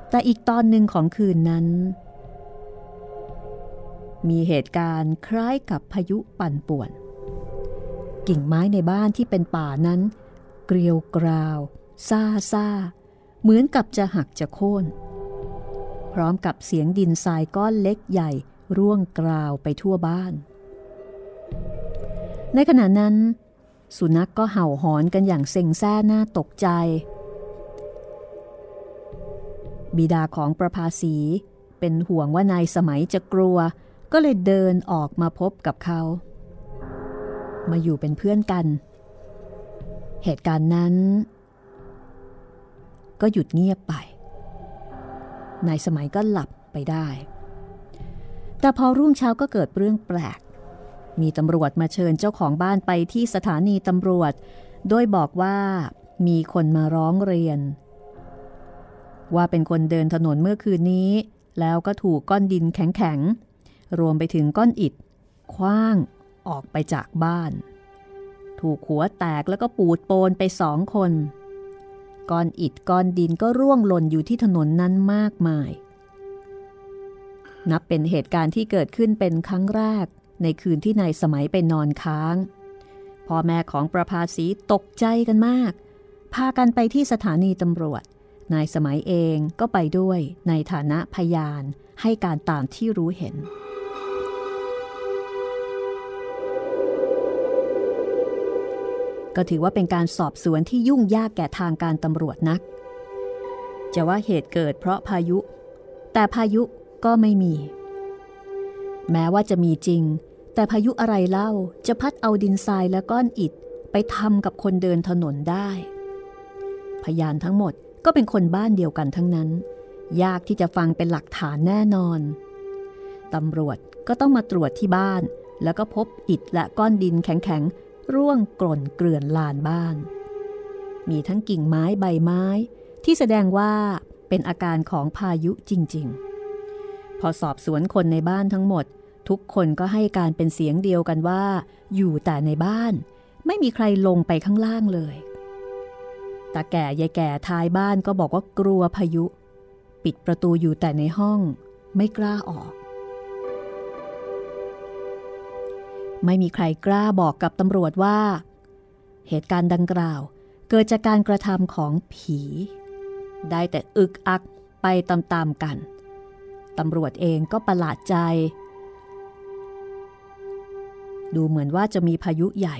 แต่อีกตอนหนึ่งของคืนนั้น มีเหตุการณ์คล้ายกับพายุปั่นป่วน กิ่งไม้ในบ้านที่เป็นป่านั้น เกลียวกราวซาซาเหมือนกับจะหักจะโค่น พร้อมกับเสียงดินทรายก้อนเล็กใหญ่ร่วงกราวไปทั่วบ้าน ในขณะนั้น สุนัขกก็เห่าหอนกันอย่างเซ็งแซ่หน้าตกใจ บิดาของประภาสีเป็นห่วงว่านายสมัยจะกลัว ก็เลยเดินออกมาพบกับเขา มาอยู่เป็นเพื่อนกัน เหตุการณ์นั้น ก็หยุดเงียบไป นายสมัยก็หลับไปได้ แต่พอรุ่งเช้าก็เกิดเรื่องแปลก มีตำรวจมาเชิญเจ้าของบ้านไปที่สถานีตำรวจ โดยบอกว่ามีคนมาร้องเรียน ว่าเป็นคนเดินถนนเมื่อคืนนี้ แล้วก็ถูกก้อนดินแข็งๆ รวมไปถึงก้อนอิฐคว้างออกไปจากบ้าน ถูกหัวแตกแล้วก็ปูดโปนไปสองคน ก้อนอิฐก้อนดินก็ร่วงหล่นอยู่ที่ถนนนั้นมากมาย นับเป็นเหตุการณ์ที่เกิดขึ้นเป็นครั้งแรก ในคืนที่นายสมัยไปนอนค้าง พ่อแม่ของประภาสีตกใจกันมาก พากันไปที่สถานีตำรวจ นายสมัยเองก็ไปด้วยในฐานะพยานให้การตามที่รู้เห็น ก็ถือว่าเป็นการสอบสวนที่ยุ่งยากแก่ทางการตำรวจนัก จะว่าเหตุเกิดเพราะพายุ แต่พายุก็ไม่มี แม้ว่าจะมีจริง แต่พายุอะไรเล่าจะพัดเอาดินทรายและก้อนอิฐไปทำกับคนเดินถนนได้ พยานทั้งหมดก็เป็นคนบ้านเดียวกันทั้งนั้น ยากที่จะฟังเป็นหลักฐานแน่นอนตำรวจก็ต้องมาตรวจที่บ้าน แล้วก็พบอิฐและก้อนดินแข็งๆ ร่วงกล่นเกลื่อนลานบ้าน มีทั้งกิ่งไม้ใบไม้ ที่แสดงว่าเป็นอาการของพายุจริง ๆ พอสอบสวนคนในบ้านทั้งหมด ทุกคนก็ให้การเป็นเสียงเดียวกันว่า อยู่แต่ในบ้าน ไม่มีใครลงไปข้างล่างเลยตาแก่ยายแก่ท้ายบ้านก็บอกว่ากลัวพายุ ปิดประตูอยู่แต่ในห้อง ไม่กล้าออก ไม่มีใครกล้าบอกกับตำรวจว่า เหตุการณ์ดังกล่าว เกิดจากการกระทำของผี ได้แต่อึกอักไปตามๆกันตำรวจเองก็ประหลาดใจ ดูเหมือนว่าจะมีพายุใหญ่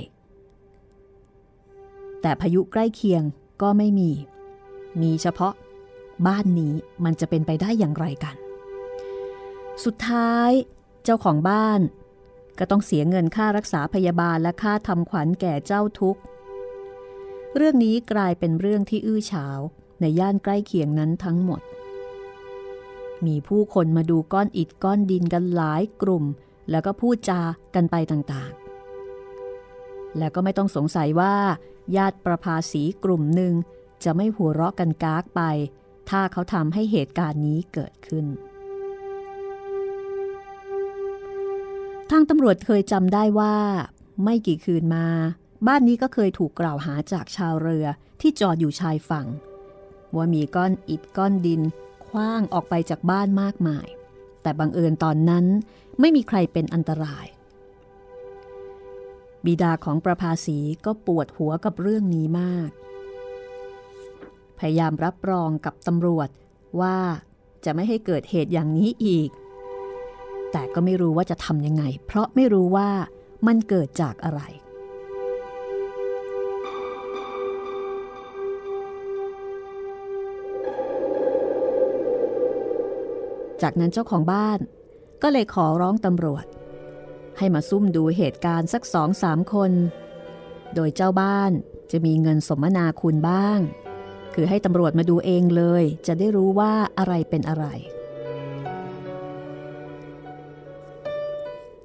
แต่พายุใกล้เคียงก็ไม่มี มีเฉพาะบ้านนี้มันจะเป็นไปได้อย่างไรกัน สุดท้ายเจ้าของบ้าน ก็ต้องเสียเงินค่ารักษาพยาบาลและค่าทำขวัญแก่เจ้าทุกข์ เรื่องนี้กลายเป็นเรื่องที่อื้อฉาวในย่านใกล้เคียงนั้นทั้งหมด มีผู้คนมาดูก้อนอิฐก้อนดินกันหลายกลุ่ม แล้วก็พูดจากันไปต่างๆ แล้วก็ไม่ต้องสงสัยว่า ญาติประภาสีกลุ่มหนึ่งจะไม่หัวเราะกันกากไป ถ้าเขาทำให้เหตุการณ์นี้เกิดขึ้น ทางตำรวจเคยจำได้ว่า ไม่กี่คืนมา บ้านนี้ก็เคยถูกกล่าวหาจากชาวเรือที่จอดอยู่ชายฝั่ง ว่ามีก้อนอิฐก้อนดินคว้างออกไปจากบ้านมากมาย แต่บังเอิญตอนนั้น ไม่มีใครเป็นอันตราย บิดาของประภาสีก็ปวดหัวกับเรื่องนี้มาก พยายามรับรองกับตำรวจว่าจะไม่ให้เกิดเหตุอย่างนี้อีก แต่ก็ไม่รู้ว่าจะทำยังไง เพราะไม่รู้ว่ามันเกิดจากอะไรจากนั้นเจ้าของบ้าน ก็เลยขอร้องตำรวจ ให้มาซุ่มดูเหตุการณ์สักสองสามคน โดยเจ้าบ้านจะมีเงินสมนาคุณบ้าง คือให้ตำรวจมาดูเองเลย จะได้รู้ว่าอะไรเป็นอะไร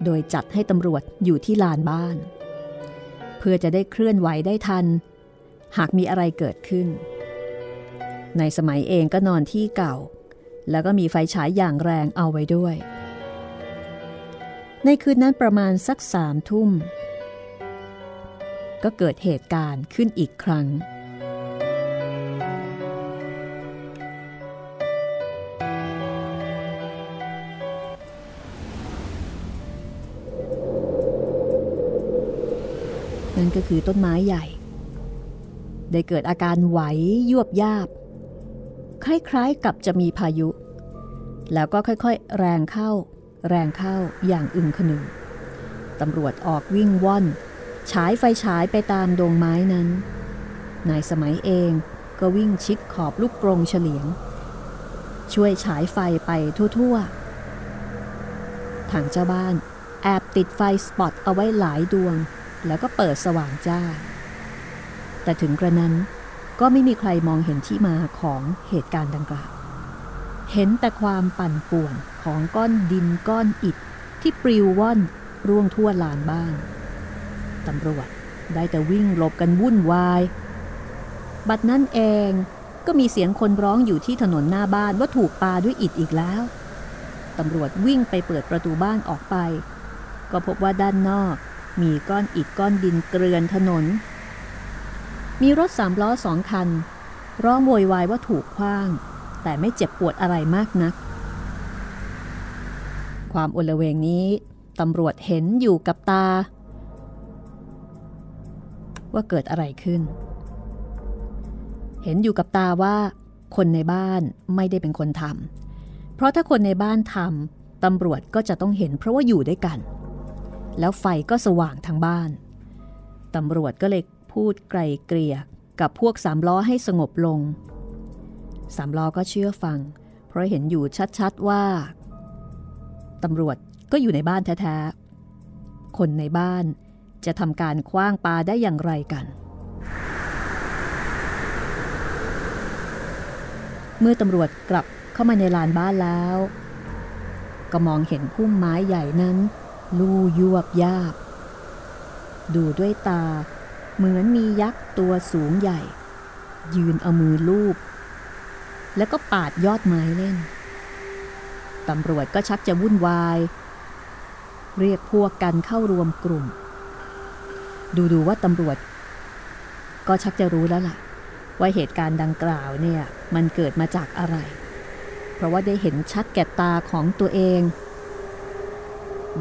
โดยจัดให้ตำรวจอยู่ที่ลานบ้าน เพื่อจะได้เคลื่อนไหวได้ทัน หากมีอะไรเกิดขึ้น ในสมัยเองก็นอนที่เก่า แล้วก็มีไฟฉายอย่างแรงเอาไว้ด้วย ในคืนนั้นประมาณสักสามทุ่ม ก็เกิดเหตุการณ์ขึ้นอีกครั้ง นั่นก็คือต้นไม้ใหญ่ ได้เกิดอาการไหวยวบยาบ คล้ายๆกับจะมีพายุ แล้วก็ค่อยๆ แรงเข้า แรงเข้าอย่างอึมขนึงตำรวจออกวิ่งว่อนฉายไฟฉายไปตามดงไม้นั้น นายสมัยเองก็วิ่งชิดขอบลูกกรงเฉลียง ช่วยฉายไฟไปทั่วๆ ทางเจ้าบ้านแอบติดไฟสปอตเอาไว้หลายดวง แล้วก็เปิดสว่างจ้า แต่ถึงกระนั้นก็ไม่มีใครมองเห็นที่มาของเหตุการณ์ดังกล่าว เห็นแต่ความปั่นป่วน ของก้อนดินก้อนอิฐที่ปลิวว่อนร่วงทั่วลานบ้าน ตำรวจได้แต่วิ่งหลบกันวุ่นวาย บัดนั้นเองก็มีเสียงคนร้องอยู่ที่ถนนหน้าบ้านว่าถูกปาด้วยอิฐอีกแล้ว ตำรวจวิ่งไปเปิดประตูบ้านออกไป ก็พบว่าด้านนอกมีก้อนอิฐก้อนดินเกลื่อนถนน มีรถสามล้อสองคัน ร้องโวยวายว่าถูกคว้าง แต่ไม่เจ็บปวดอะไรมากนัก ความโอลเวงนี้ตำรวจเห็นอยู่กับตา ว่าเกิดอะไรขึ้น เห็นอยู่กับตาว่า คนในบ้านไม่ได้เป็นคนทำเพราะถ้าคนในบ้านทำตำรวจก็จะต้องเห็นเพราะว่าอยู่ด้วยกัน แล้วไฟก็สว่างทั้งบ้านตำรวจก็เลยพูดไกลเกลี่ยกับพวกสามล้อให้สงบลงสามล้อก็เชื่อฟัง เพราะเห็นอยู่ชัดๆว่า ตำรวจก็อยู่ในบ้านแท้ๆ คนในบ้านจะทำการคว้างปลาได้อย่างไรกัน เมื่อตำรวจกลับเข้ามาในลานบ้านแล้ว ก็มองเห็นพุ่มไม้ใหญ่นั้น ลู่ยวบยาบ ดูด้วยตาเหมือนมียักษ์ตัวสูงใหญ่ ยืนเอามือลูบแล้วก็ปาดยอดไม้เล่น ตำรวจก็ชักจะวุ่นวาย เรียกพวกกันเข้ารวมกลุ่ม ดูดูว่าตำรวจ ก็ชักจะรู้แล้วล่ะ ว่าเหตุการณ์ดังกล่าวเนี่ยมันเกิดมาจากอะไร เพราะว่าได้เห็นชัดแก่ตาของตัวเอง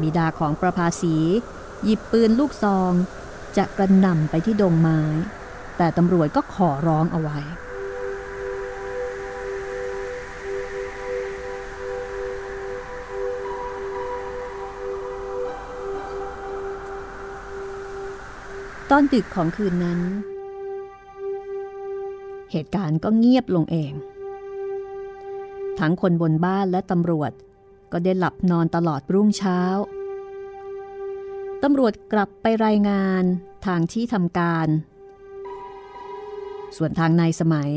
บิดาของประภาสี หยิบปืนลูกซอง จะกระหน่ำไปที่ดงไม้ แต่ตำรวจก็ขอร้องเอาไว้ ตอนดึกของคืนนั้น เหตุการณ์ก็เงียบลงเอง ทั้งคนบนบ้านและตำรวจก็ได้หลับนอนตลอดรุ่งเช้า ตำรวจกลับไปรายงานทางที่ทำการ ส่วนทางนายสมัย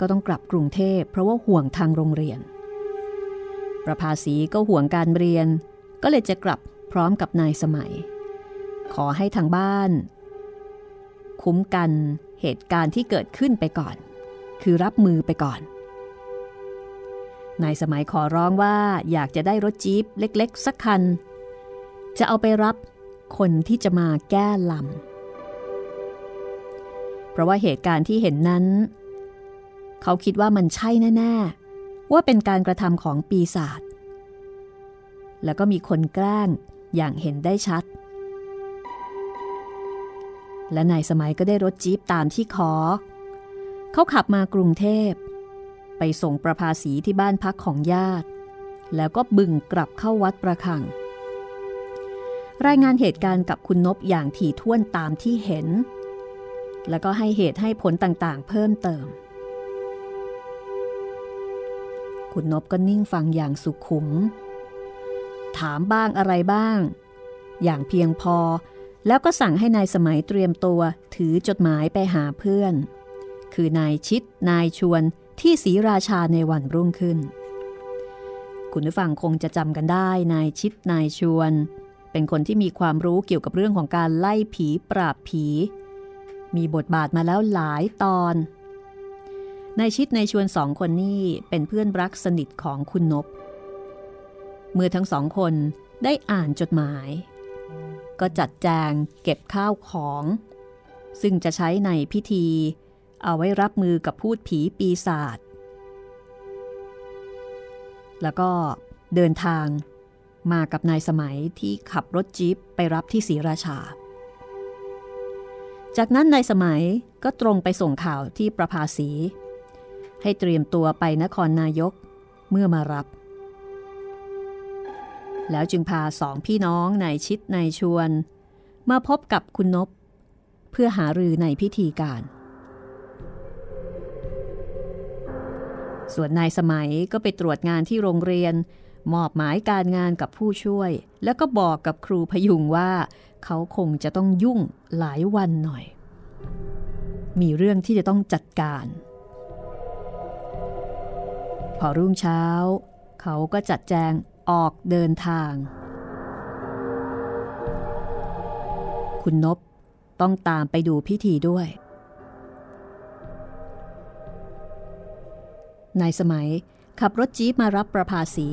ก็ต้องกลับกรุงเทพเพราะว่าห่วงทางโรงเรียน ประภาสีก็ห่วงการเรียน ก็เลยจะกลับพร้อมกับนายสมัย ขอให้ทางบ้าน คุ้มกันเหตุการณ์ที่เกิดขึ้นไปก่อน คือรับมือไปก่อน นายสมัยขอร้องว่าอยากจะได้รถจี๊ปเล็กๆ สักคัน จะเอาไปรับคนที่จะมาแก้ลำ เพราะว่าเหตุการณ์ที่เห็นนั้น เขาคิดว่ามันใช่แน่ ๆ ว่าเป็นการกระทำของปีศาจ แล้วก็มีคนแกล้งอย่างเห็นได้ชัด และนายสมัยก็ได้รถจี๊ปตามที่ขอ เขาขับมากรุงเทพ ไปส่งประภาสีที่บ้านพักของญาติ แล้วก็บึงกลับเข้าวัดประคัง รายงานเหตุการณ์กับคุณนบอย่างถี่ถ้วนตามที่เห็น แล้วก็ให้เหตุให้ผลต่างๆ เพิ่มเติม คุณนบก็นิ่งฟังอย่างสุขุม ถามบ้างอะไรบ้าง อย่างเพียงพอ แล้วก็สั่งให้นายสมัยเตรียมตัวถือจดหมายไปหาเพื่อน คือนายชิด นายชวนที่ศรีราชาในวันรุ่งขึ้น คุณผู้ฟังคงจะจำกันได้ นายชิด นายชวน เป็นคนที่มีความรู้เกี่ยวกับเรื่องของการไล่ผีปราบผี มีบทบาทมาแล้วหลายตอนนายชิดนายชวนสองคนนี้เป็นเพื่อนรักสนิทของคุณนบ เมื่อทั้งสองคนได้อ่านจดหมาย ก็จัดแจงเก็บข้าวของ ซึ่งจะใช้ในพิธี เอาไว้รับมือกับพูดผีปีศาจแล้วก็เดินทางมากับนายสมัยที่ขับรถจี๊ปไปรับที่ศรีราชา จากนั้นนายสมัยก็ตรงไปส่งข่าวที่ประภาสี ให้เตรียมตัวไปนครนายกเมื่อมารับ แล้วจึงพาสองพี่น้องนายชิดนายชวน มาพบกับคุณนบ เพื่อหารือในพิธีการ ส่วนนายสมัยก็ไปตรวจงานที่โรงเรียน มอบหมายการงานกับผู้ช่วย แล้วก็บอกกับครูพยุงว่า เขาคงจะต้องยุ่งหลายวันหน่อย มีเรื่องที่จะต้องจัดการ พอรุ่งเช้า เขาก็จัดแจง ออกเดินทาง คุณนบต้องตามไปดูพิธีด้วย นายสมัยขับรถจี๊ปมารับประภาสี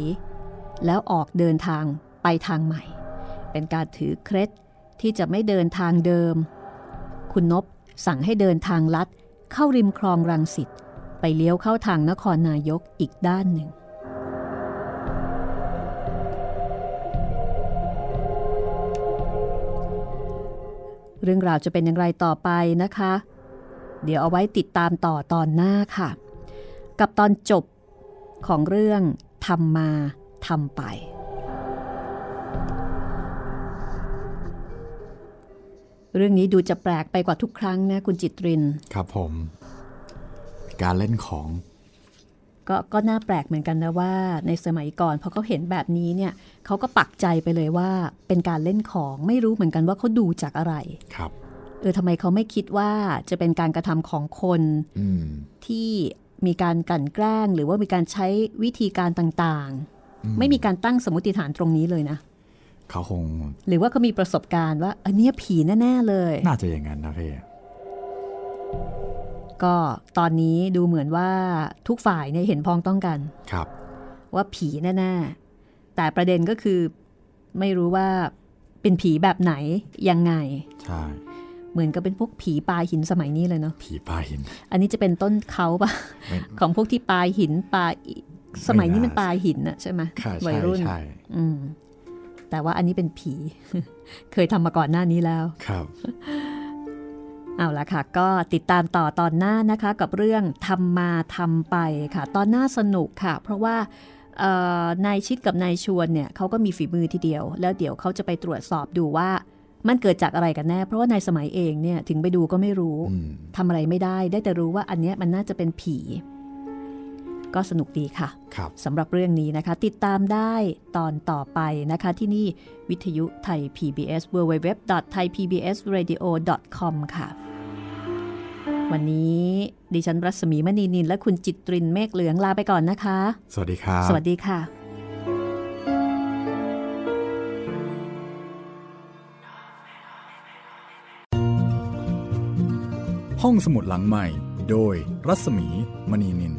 แล้วออกเดินทางไปทางใหม่ เป็นการถือเคล็ดที่จะไม่เดินทางเดิม คุณนบสั่งให้เดินทางลัดเข้าริมคลองรังสิตไปเลี้ยวเข้าทางนครนายกอีกด้านหนึ่ง เรื่องราวจะเป็นอย่างไรต่อไปนะคะ เดี๋ยวเอาไว้ติดตามต่อตอนหน้าค่ะ กับตอนจบของเรื่องทำมาทำไป เรื่องนี้ดูจะแปลกไปกว่าทุกครั้งนะคุณจิตริน ครับผม การเล่นของ ก็ก็น่าแปลกเหมือนกันนะว่า ในสมัยก่อนพอเขาเห็นแบบนี้เนี่ยเขาก็ปักใจไปเลยว่าเป็นการเล่นของไม่รู้เหมือนกันว่าเขาดูจากอะไรครับเออทำไมเขาไม่คิดว่าจะเป็นการกระทำของคนอืมที่มีการกลั่นแกล้ง หรือว่ามีการใช้วิธีการต่างอืๆไม่มีการตั้งสมมติฐานตรงนี้เลยนะเขาคง หรือว่าเขามีประสบการณ์ว่าอันเนี้ยผีแน่ ๆ เลย น่าจะอย่างนั้นนะพี่ ก็ตอนนี้ดูเหมือนว่าทุกฝ่ายเนี่ยเห็นพ้องต้องกันครับ ว่าผีแน่ๆแต่ประเด็นก็คือไม่รู้ว่าเป็นผีแบบไหน ยังไง ใช่ เหมือนกับเป็นพวกผีปลาหินสมัยนี้เลยเนาะผีปลาหิน อันนี้จะเป็นต้นเขาปะไม่ของพวกที่ปลาหินปลาอิสมัยนี้ไม่มันน่าปลาหินน่ะใช่ไหมค่ะวัใช่ยรุ่นใช่อืมแต่ว่าอันนี้เป็นผี เคยทำมาก่อนหน้านี้แล้วครับ เอาละค่ะ ก็ติดตามต่อตอนหน้านะคะกับเรื่องทำมาทำไปค่ะ ตอนหน้าสนุกค่ะ เพราะว่าเอ่อนายชิดกับนายชวนเนี่ยเขาก็มีฝีมือทีเดียว แล้วเดี๋ยวเขาจะไปตรวจสอบดูว่ามันเกิดจากอะไรกันแน่ เพราะว่านายสมัยเองเนี่ยถึงไปดูก็ไม่รู้อืมทำอะไรไม่ได้ ได้แต่รู้ว่าอันเนี้ยมันน่าจะเป็นผี ก็สนุกดีค่ะครับสำหรับเรื่องนี้นะคะ ติดตามได้ตอนต่อไปนะคะที่นี่วิทยุไทย PBS www.thaipbsradio.com ค่ะ วันนี้ดิฉันรัศมีมณีนินและคุณจิตรินเมฆเหลืองลาไปก่อนนะคะ สวัสดีครับสวัสดีค่ะ ห้องสมุดหลังใหม่ โดยรัศมีมณีนิน